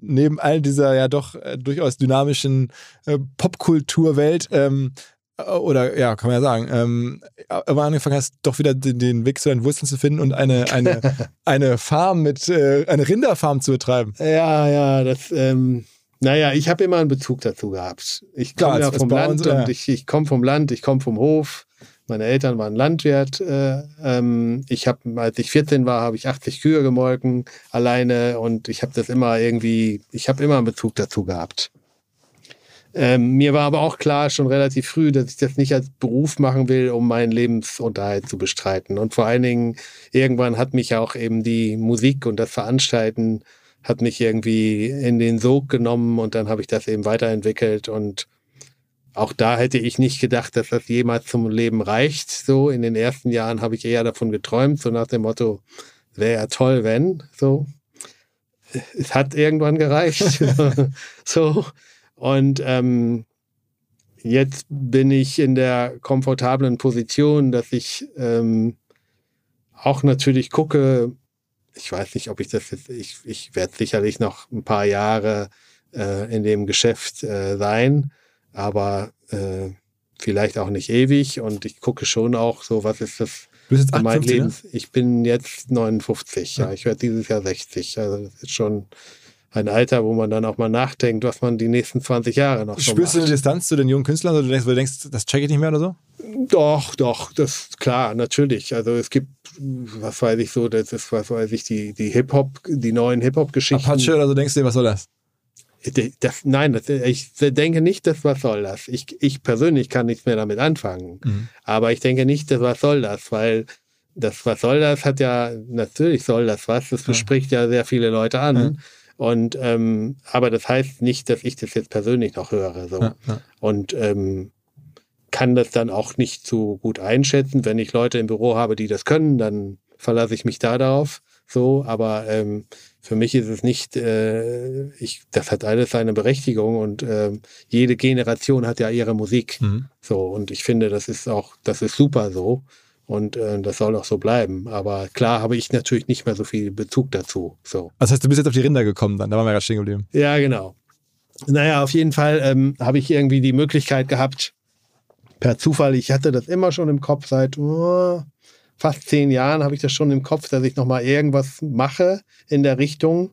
neben all dieser ja doch äh, durchaus dynamischen äh, Popkulturwelt ähm, äh, oder ja, kann man ja sagen, ähm, aber angefangen hast, doch wieder den, den, Weg zu deinen Wurzeln zu finden und eine, eine, eine Farm mit, äh, eine Rinderfarm zu betreiben. Ja, ja, das, ähm, naja, ich habe immer einen Bezug dazu gehabt. Ich komme ja vom Land und, und ich, ich komme vom Land, ich komme vom Hof. Meine Eltern waren Landwirt. Äh, ähm, ich habe, als ich 14 war, habe ich 80 Kühe gemolken alleine und ich habe das immer irgendwie, ich habe immer einen Bezug dazu gehabt. Ähm, mir war aber auch klar schon relativ früh, dass ich das nicht als Beruf machen will, um meinen Lebensunterhalt zu bestreiten. Und vor allen Dingen, irgendwann hat mich auch eben die Musik und das Veranstalten hat mich irgendwie in den Sog genommen und dann habe ich das eben weiterentwickelt und auch da hätte ich nicht gedacht, dass das jemals zum Leben reicht. So in den ersten Jahren habe ich eher davon geträumt, so nach dem Motto, wäre ja toll, wenn. So, es hat irgendwann gereicht. so und ähm, jetzt bin ich in der komfortablen Position, dass ich ähm, auch natürlich gucke. Ich weiß nicht, ob ich das jetzt. Ich, ich werde sicherlich noch ein paar Jahre äh, in dem Geschäft äh, sein aber äh, vielleicht auch nicht ewig. Und ich gucke schon auch so, was ist das du bist jetzt mein Leben? Ich bin jetzt 59, ja. ja. Ich werde dieses Jahr 60. Also das ist schon ein Alter, wo man dann auch mal nachdenkt, was man die nächsten 20 Jahre noch so Spürst macht. du eine Distanz zu den jungen Künstlern oder du denkst, du denkst, das check ich nicht mehr oder so? Doch, doch, das ist klar, natürlich. Also es gibt, was weiß ich so, das ist, was weiß ich, die, die Hip-Hop, die neuen Hip-Hop-Geschichten. Apache oder so denkst du, was soll das? Das, nein, das, ich denke nicht, dass was soll das. Ich, ich persönlich kann nichts mehr damit anfangen. Mhm. Aber ich denke nicht, dass was soll das, weil das was soll das hat ja, natürlich soll das was, das bespricht ja, ja sehr viele Leute an. Ja. Und ähm, aber das heißt nicht, dass ich das jetzt persönlich noch höre. So. Ja, Und ähm, kann das dann auch nicht so gut einschätzen. Wenn ich Leute im Büro habe, die das können, dann verlasse ich mich da darauf. So, aber ähm, für mich ist es nicht, äh, ich, das hat alles seine Berechtigung und äh, jede Generation hat ja ihre Musik. Mhm. So, und ich finde, das ist auch, das ist super so. Und äh, das soll auch so bleiben. Aber klar habe ich natürlich nicht mehr so viel Bezug dazu. So. Also das heißt, du bist jetzt auf die Rinder gekommen dann, da waren wir gerade stehen geblieben. Ja, genau. Naja, auf jeden Fall ähm, habe ich irgendwie die Möglichkeit gehabt, per Zufall, ich hatte das immer schon im Kopf seit, oh, fast zehn Jahren habe ich das schon im Kopf, dass ich nochmal irgendwas mache in der Richtung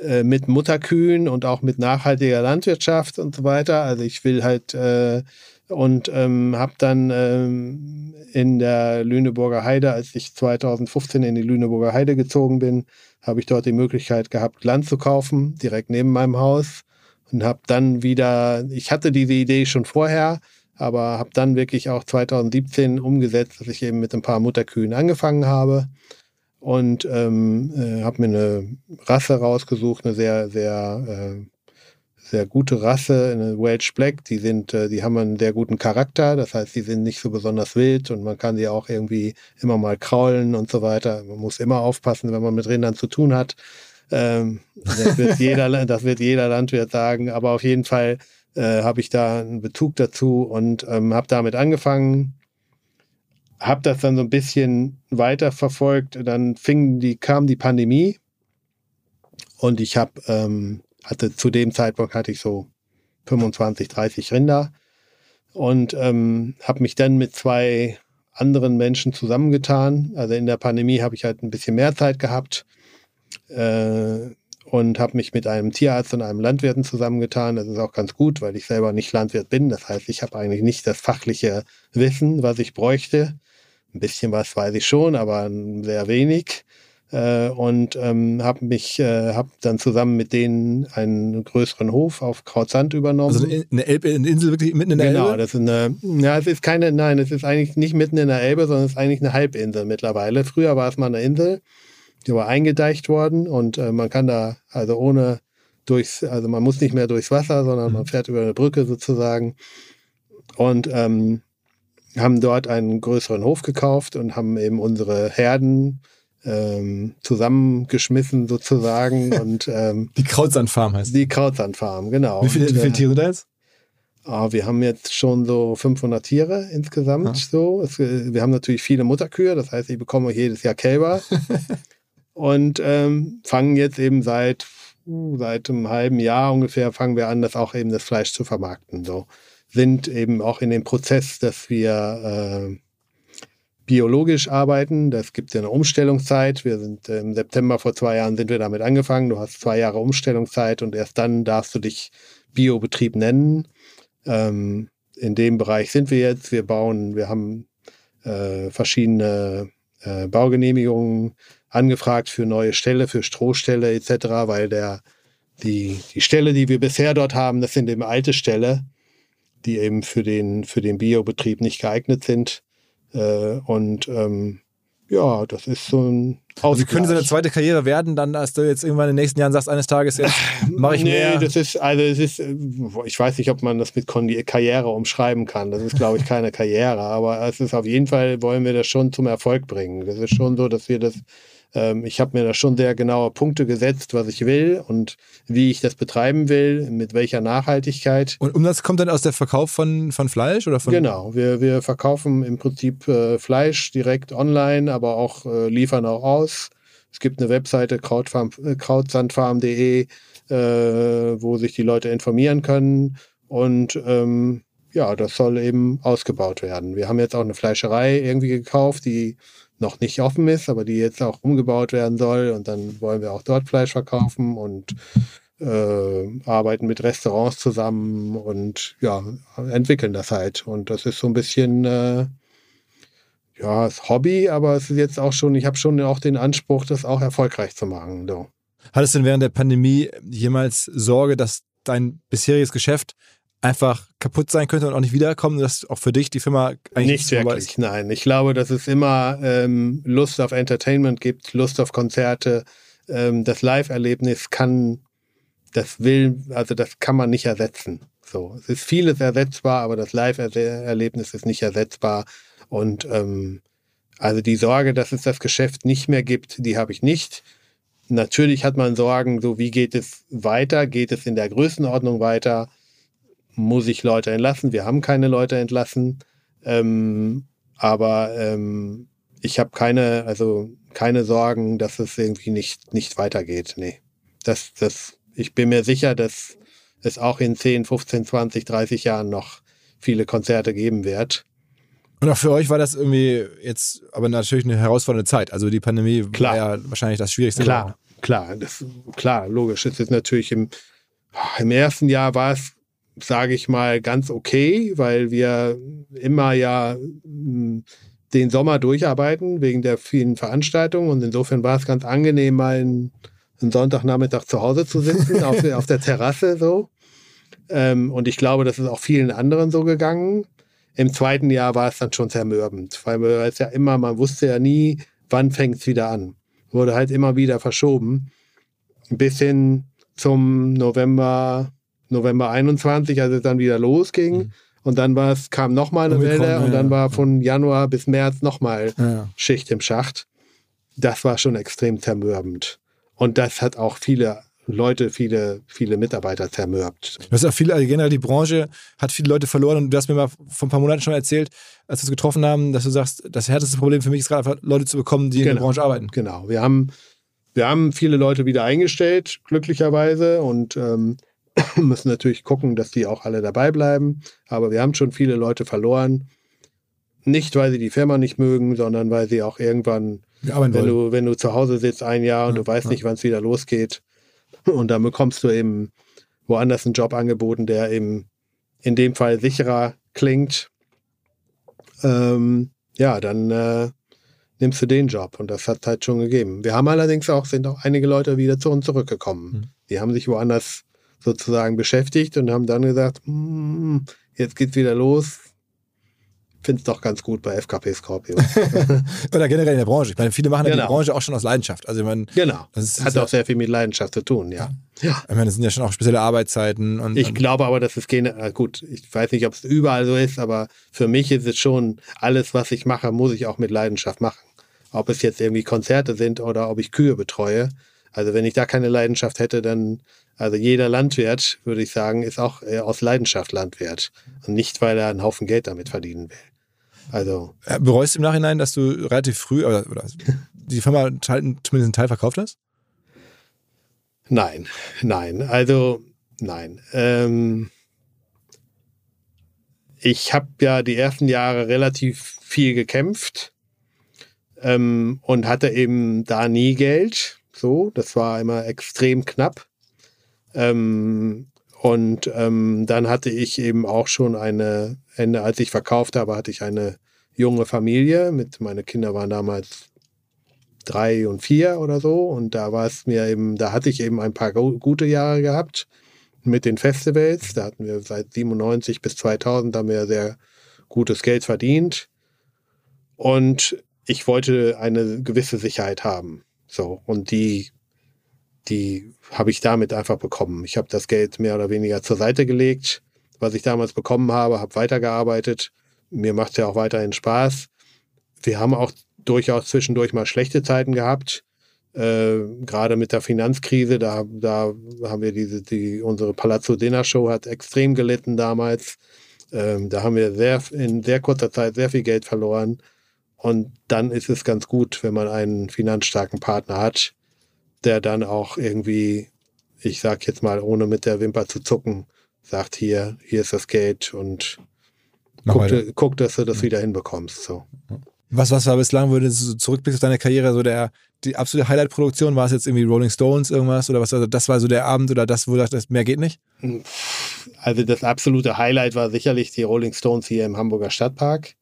äh, mit Mutterkühen und auch mit nachhaltiger Landwirtschaft und so weiter. Also ich will halt äh, und ähm, habe dann ähm, in der Lüneburger Heide, als ich 2015 in die Lüneburger Heide gezogen bin, habe ich dort die Möglichkeit gehabt, Land zu kaufen, direkt neben meinem Haus und habe dann wieder, ich hatte diese Idee schon vorher, aber habe dann wirklich auch 2017 umgesetzt, dass ich eben mit ein paar Mutterkühen angefangen habe und ähm, äh, habe mir eine Rasse rausgesucht, eine sehr, sehr, äh, sehr gute Rasse, eine Welsh Black. Die sind, äh, die haben einen sehr guten Charakter, das heißt, die sind nicht so besonders wild und man kann sie auch irgendwie immer mal kraulen und so weiter. Man muss immer aufpassen, wenn man mit Rindern zu tun hat. Ähm, das wird jeder, das wird jeder Landwirt sagen, aber auf jeden Fall äh, habe ich da einen Bezug dazu und ähm, habe damit angefangen, habe das dann so ein bisschen weiterverfolgt. Dann fing die, kam die Pandemie und ich habe, ähm, hatte zu dem Zeitpunkt hatte ich so 25, 30 Rinder und ähm, habe mich dann mit zwei anderen Menschen zusammengetan. Also in der Pandemie habe ich halt ein bisschen mehr Zeit gehabt. Äh, und habe mich mit einem Tierarzt und einem Landwirten zusammengetan. Das ist auch ganz gut, weil ich selber nicht Landwirt bin. Das heißt, ich habe eigentlich nicht das fachliche Wissen, was ich bräuchte. Ein bisschen was weiß ich schon, aber sehr wenig. äh, und ähm, habe mich, äh, habe dann zusammen mit denen einen größeren Hof auf Krautsand übernommen. Also eine, Elbe, eine Insel wirklich mitten in der genau, Elbe? Genau, das ist eine, ja, es ist keine, nein, es ist eigentlich nicht mitten in der Elbe, sondern es ist eigentlich eine Halbinsel mittlerweile. Früher war es mal eine Insel, die war eingedeicht worden und äh, man kann da also ohne durchs, also man muss nicht mehr durchs Wasser, sondern mhm. man fährt über eine Brücke sozusagen und ähm, haben dort einen größeren Hof gekauft und haben eben unsere Herden ähm, zusammengeschmissen sozusagen. und ähm, Die Krautsandfarm heißt Die Krautsandfarm, genau. Wie viele, und, wie viele äh, Tiere da jetzt? Oh, wir haben jetzt schon so 500 Tiere insgesamt. Ah. So. Es, äh, wir haben natürlich viele Mutterkühe, das heißt, ich bekomme jedes Jahr Kälber. und ähm, fangen jetzt eben seit, seit einem halben Jahr ungefähr, fangen wir an, das auch eben das Fleisch zu vermarkten. So sind eben auch in dem Prozess, dass wir äh, biologisch arbeiten. Das gibt ja eine Umstellungszeit. Wir sind äh, im September vor zwei Jahren sind wir damit angefangen. Du hast zwei Jahre Umstellungszeit und erst dann darfst du dich Biobetrieb nennen. Ähm, in dem Bereich sind wir jetzt. Wir bauen, wir haben äh, verschiedene äh, Baugenehmigungen angefragt für neue Ställe, für Strohställe etc., weil der die, die Ställe, die wir bisher dort haben, das sind eben alte Ställe, die eben für den, für den Biobetrieb nicht geeignet sind. Äh, und ähm, ja, das ist so ein Ausgleich. Wie können so eine zweite Karriere werden, dann, als du jetzt irgendwann in den nächsten Jahren sagst, eines Tages jetzt mache ich nee, mehr? das ist, also es ist, ich weiß nicht, ob man das mit Karriere umschreiben kann. Das ist, glaube ich, keine Karriere, aber es ist auf jeden Fall, wollen wir das schon zum Erfolg bringen. Das ist schon so, dass wir das ähm, ich habe mir da schon sehr genaue Punkte gesetzt, was ich will und wie ich das betreiben will, mit welcher Nachhaltigkeit. Und Umsatz kommt dann aus der Verkauf von, von Fleisch oder von? Genau, wir, wir verkaufen im Prinzip äh, Fleisch direkt online, aber auch äh, liefern auch aus. Es gibt eine Webseite äh, krautsandfarm.de, äh, wo sich die Leute informieren können und ähm, ja, das soll eben ausgebaut werden. Wir haben jetzt auch eine Fleischerei irgendwie gekauft, die noch nicht offen ist, aber die jetzt auch umgebaut werden soll. Und dann wollen wir auch dort Fleisch verkaufen und äh, arbeiten mit Restaurants zusammen und ja, entwickeln das halt. Und das ist so ein bisschen äh, ja, das Hobby, aber es ist jetzt auch schon, ich habe schon auch den Anspruch, das auch erfolgreich zu machen. So. Hattest du denn während der Pandemie jemals Sorge, dass dein bisheriges Geschäft einfach kaputt sein könnte und auch nicht wiederkommen, dass auch für dich die Firma eigentlich nicht wirklich. Ist. Nein, ich glaube, dass es immer ähm, Lust auf Entertainment gibt, Lust auf Konzerte. Ähm, das Live-Erlebnis kann, das will, also das kann man nicht ersetzen. So, es ist vieles ersetzbar, aber das Live-Erlebnis ist nicht ersetzbar. Und ähm, also die Sorge, dass es das Geschäft nicht mehr gibt, die habe ich nicht. Natürlich hat man Sorgen, so wie geht es weiter? Geht es in der Größenordnung weiter? Muss ich Leute entlassen. Wir haben keine Leute entlassen. Ähm, aber ähm, ich habe keine, also keine Sorgen, dass es irgendwie nicht, nicht weitergeht. Nee. Das, das, ich bin mir sicher, dass es auch in 10, 15, 20, 30 Jahren noch viele Konzerte geben wird. Und auch für euch war das irgendwie jetzt aber natürlich eine herausfordernde Zeit. Also die Pandemie klar. war ja wahrscheinlich das Schwierigste. Klar, klar, das, klar, logisch. Es ist natürlich im, im ersten Jahr war es sage ich mal, ganz okay, weil wir immer ja hm, den Sommer durcharbeiten wegen der vielen Veranstaltungen und insofern war es ganz angenehm, mal einen, einen Sonntagnachmittag zu Hause zu sitzen, auf, auf der Terrasse so. Ähm, und ich glaube, das ist auch vielen anderen so gegangen. Im zweiten Jahr war es dann schon zermürbend, weil es ja immer, man wusste ja nie, wann fängt es wieder an. Wurde halt immer wieder verschoben. Bis hin zum November November 21, als es dann wieder losging. Mhm. Und dann war es, kam nochmal eine Omikron, Welle und dann war von Januar bis März nochmal ja. Schicht im Schacht. Das war schon extrem zermürbend. Und das hat auch viele Leute, viele, viele Mitarbeiter zermürbt. Du hast auch viele, also generell die Branche hat viele Leute verloren und du hast mir mal vor ein paar Monaten schon erzählt, als wir uns getroffen haben, dass du sagst, das härteste Problem für mich ist gerade einfach Leute zu bekommen, die genau, in der genau. Branche arbeiten. Genau. Wir haben, wir haben viele Leute wieder eingestellt, glücklicherweise und ähm, müssen natürlich gucken, dass die auch alle dabei bleiben. Aber wir haben schon viele Leute verloren. Nicht, weil sie die Firma nicht mögen, sondern weil sie auch irgendwann, wenn du, wenn du zu Hause sitzt ein Jahr und ja, du weißt ja. nicht, wann es wieder losgeht, und dann bekommst du eben woanders einen Job angeboten, der eben in dem Fall sicherer klingt, ähm, ja, dann äh, nimmst du den Job. Und das hat halt schon gegeben. Wir haben allerdings auch, sind auch einige Leute wieder zu uns zurückgekommen. Mhm. Die haben sich woanders sozusagen beschäftigt und haben dann gesagt, hm, jetzt geht's wieder los. Finde es doch ganz gut bei FKP Scorpio. Oder generell in der Branche. Ich meine, viele machen genau. ja die Branche auch schon aus Leidenschaft. Also ich meine, genau. Das ist, hat auch sehr viel mit Leidenschaft zu tun, ja. ja. Ich meine, das sind ja schon auch spezielle Arbeitszeiten. Und, ich glaube aber, dass es generell, gut, ich weiß nicht, ob es überall so ist, aber für mich ist es schon, alles, was ich mache, muss ich auch mit Leidenschaft machen. Ob es jetzt irgendwie Konzerte sind oder ob ich Kühe betreue. Also wenn ich da keine Leidenschaft hätte, dann, also jeder Landwirt, würde ich sagen, ist auch aus Leidenschaft Landwirt. Und nicht, weil er einen Haufen Geld damit verdienen will. Also. Äh, bereust du im Nachhinein, dass du relativ früh, oder, oder die Firma zumindest einen Teil verkauft hast? Nein, nein. Also, nein. Ähm, ich habe ja die ersten Jahre relativ viel gekämpft ähm, und hatte eben da nie Geld. So, das war immer extrem knapp. Ähm, und ähm, dann hatte ich eben auch schon eine, Ende, als ich verkauft habe, hatte ich eine junge Familie. Mit, meine Kinder waren damals drei und vier oder so. Und da war es mir eben, da hatte ich eben ein paar gute Jahre gehabt mit den Festivals. Da hatten wir seit 97 bis 2000 haben wir sehr gutes Geld verdient. Und ich wollte eine gewisse Sicherheit haben. So. Und die die habe ich damit einfach bekommen. Ich habe das Geld mehr oder weniger zur Seite gelegt, was ich damals bekommen habe, habe weitergearbeitet. Mir macht es ja auch weiterhin Spaß. Wir haben auch durchaus zwischendurch mal schlechte Zeiten gehabt. Äh, gerade mit der Finanzkrise, da, da haben wir diese, die, unsere Palazzo Dinner Show hat extrem gelitten damals. Ähm, da haben wir sehr, in sehr kurzer Zeit sehr viel Geld verloren. Und dann ist es ganz gut, wenn man einen finanzstarken Partner hat, der dann auch irgendwie, ich sag jetzt mal, ohne mit der Wimper zu zucken, sagt hier, hier ist das Geld und guck, guck, dass du das ja. wieder hinbekommst. So. Was, was war bislang, würde du zurückblickst auf deine Karriere, so der, die absolute Highlight-Produktion, war es jetzt irgendwie Rolling Stones irgendwas oder was, also das war so der Abend oder das, wo du dachtest, mehr geht nicht? Also das absolute Highlight war sicherlich die Rolling Stones hier im Hamburger Stadtpark.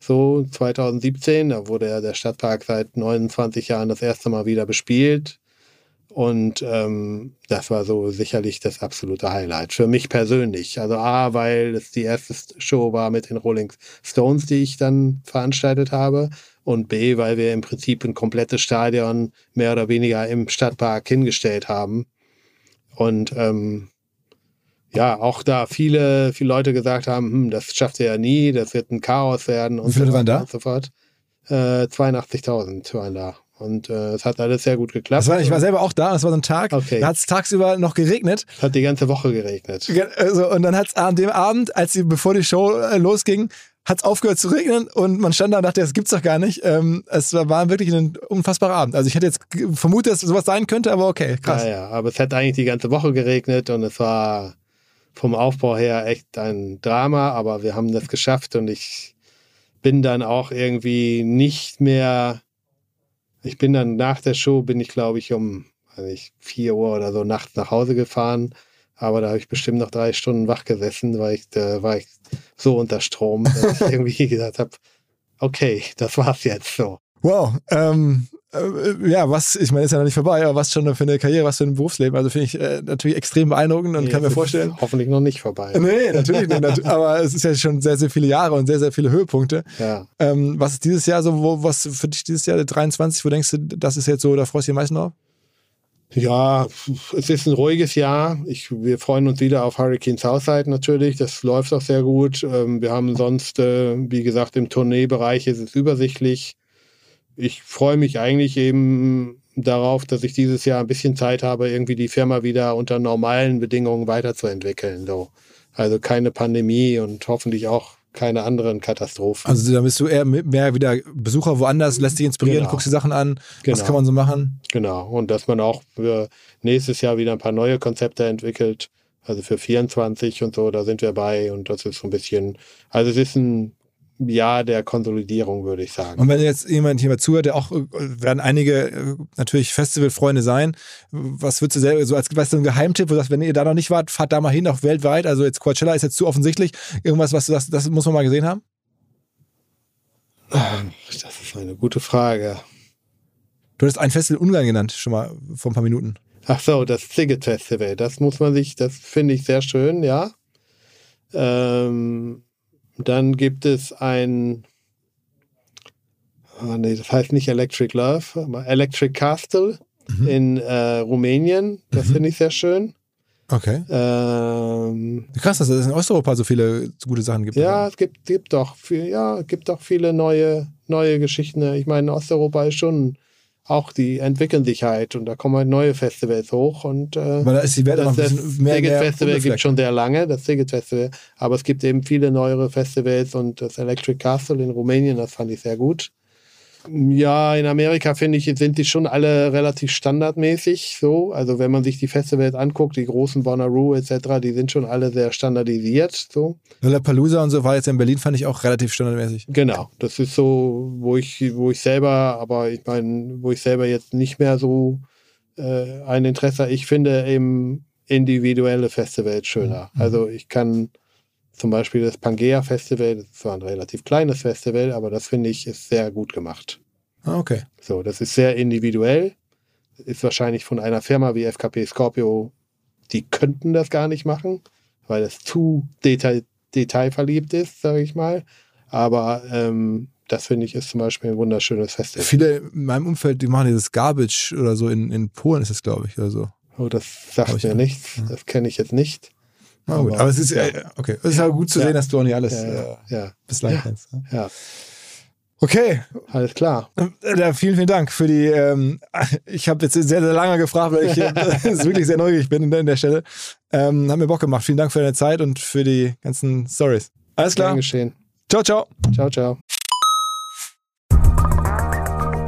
So 2017, da wurde ja der Stadtpark seit 29 Jahren das erste Mal wieder bespielt. Und ähm, das war so sicherlich das absolute Highlight für mich persönlich. Also A, weil es die erste Show war mit den Rolling Stones, die ich dann veranstaltet habe. Und B, weil wir im Prinzip ein komplettes Stadion mehr oder weniger im Stadtpark hingestellt haben. Und ähm, ja, auch da viele, viele Leute gesagt haben, hm, das schafft ihr ja nie, das wird ein Chaos werden und Wie viele so waren da? und so fort. Äh, 82.000 waren da. Und äh, es hat alles sehr gut geklappt. War, ich war selber auch da, es war so ein Tag, okay. da hat es tagsüber noch geregnet. Es hat die ganze Woche geregnet. Also, und dann hat es an dem Abend, als sie, bevor die Show äh, losging, hat es aufgehört zu regnen und man stand da und dachte, das gibt's doch gar nicht. Ähm, es war wirklich ein unfassbarer Abend. Also ich hätte jetzt vermutet, dass sowas sein könnte, aber okay, krass. Ja, ja, aber es hat eigentlich die ganze Woche geregnet und es war vom Aufbau her echt ein Drama, aber wir haben das geschafft und ich bin dann auch irgendwie nicht mehr ich bin dann nach der Show, bin ich glaube ich um also ich, 4 Uhr oder so nachts nach Hause gefahren. Aber da habe ich bestimmt noch drei Stunden wach gesessen, weil ich, da war ich so unter Strom, dass ich irgendwie gesagt habe, okay, das war's jetzt so. Wow. Ähm, äh, ja, was, ich meine, ist ja noch nicht vorbei, aber was schon für eine Karriere, was für ein Berufsleben. Also finde ich äh, natürlich extrem beeindruckend und nee, kann mir vorstellen. Hoffentlich noch nicht vorbei. Nee, natürlich nicht. aber es ist ja schon sehr, sehr viele Jahre und sehr, sehr viele Höhepunkte. Ja. Ähm, was ist dieses Jahr so, wo, was für dich dieses Jahr 23, wo denkst du, das ist jetzt so, da freust du dich am meisten drauf? Ja, es ist ein ruhiges Jahr. Ich, wir freuen uns wieder auf Hurricane Southside natürlich. Das läuft auch sehr gut. Ähm, wir haben sonst, äh, wie gesagt, im Tourneebereich ist es übersichtlich ich freue mich eigentlich eben darauf, dass ich dieses Jahr ein bisschen Zeit habe, irgendwie die Firma wieder unter normalen Bedingungen weiterzuentwickeln. So. Also keine Pandemie und hoffentlich auch keine anderen Katastrophen. Also da bist du eher mehr wieder Besucher woanders, lässt dich inspirieren, genau. guckst dir Sachen an, genau. was kann man so machen? Genau, und dass man auch für nächstes Jahr wieder ein paar neue Konzepte entwickelt, also für 24 und so, da sind wir bei und das ist so ein bisschen, also es ist ein Jahr der Konsolidierung, würde ich sagen. Und wenn jetzt jemand hier mal zuhört, der auch, äh, werden einige äh, natürlich Festivalfreunde sein, was würdest du selber, so als weißt du, ein Geheimtipp, wo du sagst, wenn ihr da noch nicht wart, fahrt da mal hin, auch weltweit, also jetzt Coachella ist jetzt zu offensichtlich, irgendwas, was du sagst, das muss man mal gesehen haben? Das ist eine gute Frage. Du hast ein Festival Ungarn genannt, schon mal vor ein paar Minuten. Ach so, das Ziget Festival. Das muss man sich, das finde ich sehr schön, ja. Ähm, dann gibt es ein, oh nee, das heißt nicht Electric Love, aber Electric Castle mhm. in äh, Rumänien. Das mhm. finde ich sehr schön. Okay. Ähm, Krass, dass es in Osteuropa so viele gute Sachen gibt. Ja, es gibt, gibt doch viel, ja, gibt doch viele neue, neue Geschichten. Ich meine, Osteuropa ist schon auch die entwickeln sich halt und da kommen halt neue Festivals hoch und äh, Weil da ist die Welt das, das mehr, mehr Festival gibt schon sehr lange, das Siget Festival, aber es gibt eben viele neuere Festivals und das Electric Castle in Rumänien, das fand ich sehr gut. Ja, in Amerika finde ich, sind die schon alle relativ standardmäßig so. Also wenn man sich die Festivals anguckt, die großen Bonnaroo etc., die sind schon alle sehr standardisiert so. Lollapalooza und so war jetzt in Berlin, fand ich auch relativ standardmäßig. Genau, das ist so, wo ich, wo ich selber, aber ich meine, wo ich selber jetzt nicht mehr so äh, ein Interesse, ich finde eben individuelle Festivals schöner. Mhm. Also ich kann zum Beispiel das Pangea Festival, das ist zwar ein relativ kleines Festival, aber das finde ich ist sehr gut gemacht. Ah, okay. So, das ist sehr individuell. Ist wahrscheinlich von einer Firma wie FKP Scorpio, die könnten das gar nicht machen, weil es zu detail, detailverliebt ist, sage ich mal. Aber ähm, das finde ich ist zum Beispiel ein wunderschönes Festival. Viele in meinem Umfeld, die machen dieses Garbage oder so in, in Polen ist es, glaube ich, oder so. Oh, das sagt mir nichts. Das kenne ich jetzt nicht. Na gut, aber, aber es ist ja, äh, okay. Es ist ja gut zu sehen, dass du auch nicht alles. Äh, bislang kennst. Ne? Ja. Okay. Alles klar. Ja, vielen, vielen Dank für die. Ähm, ich habe jetzt sehr, sehr lange gefragt, weil ich äh, wirklich sehr neugierig bin an der Stelle. Ähm, hat mir Bock gemacht. Vielen Dank für deine Zeit und für die ganzen Stories. Alles klar. Gern geschehen. Ciao, ciao. Ciao, ciao.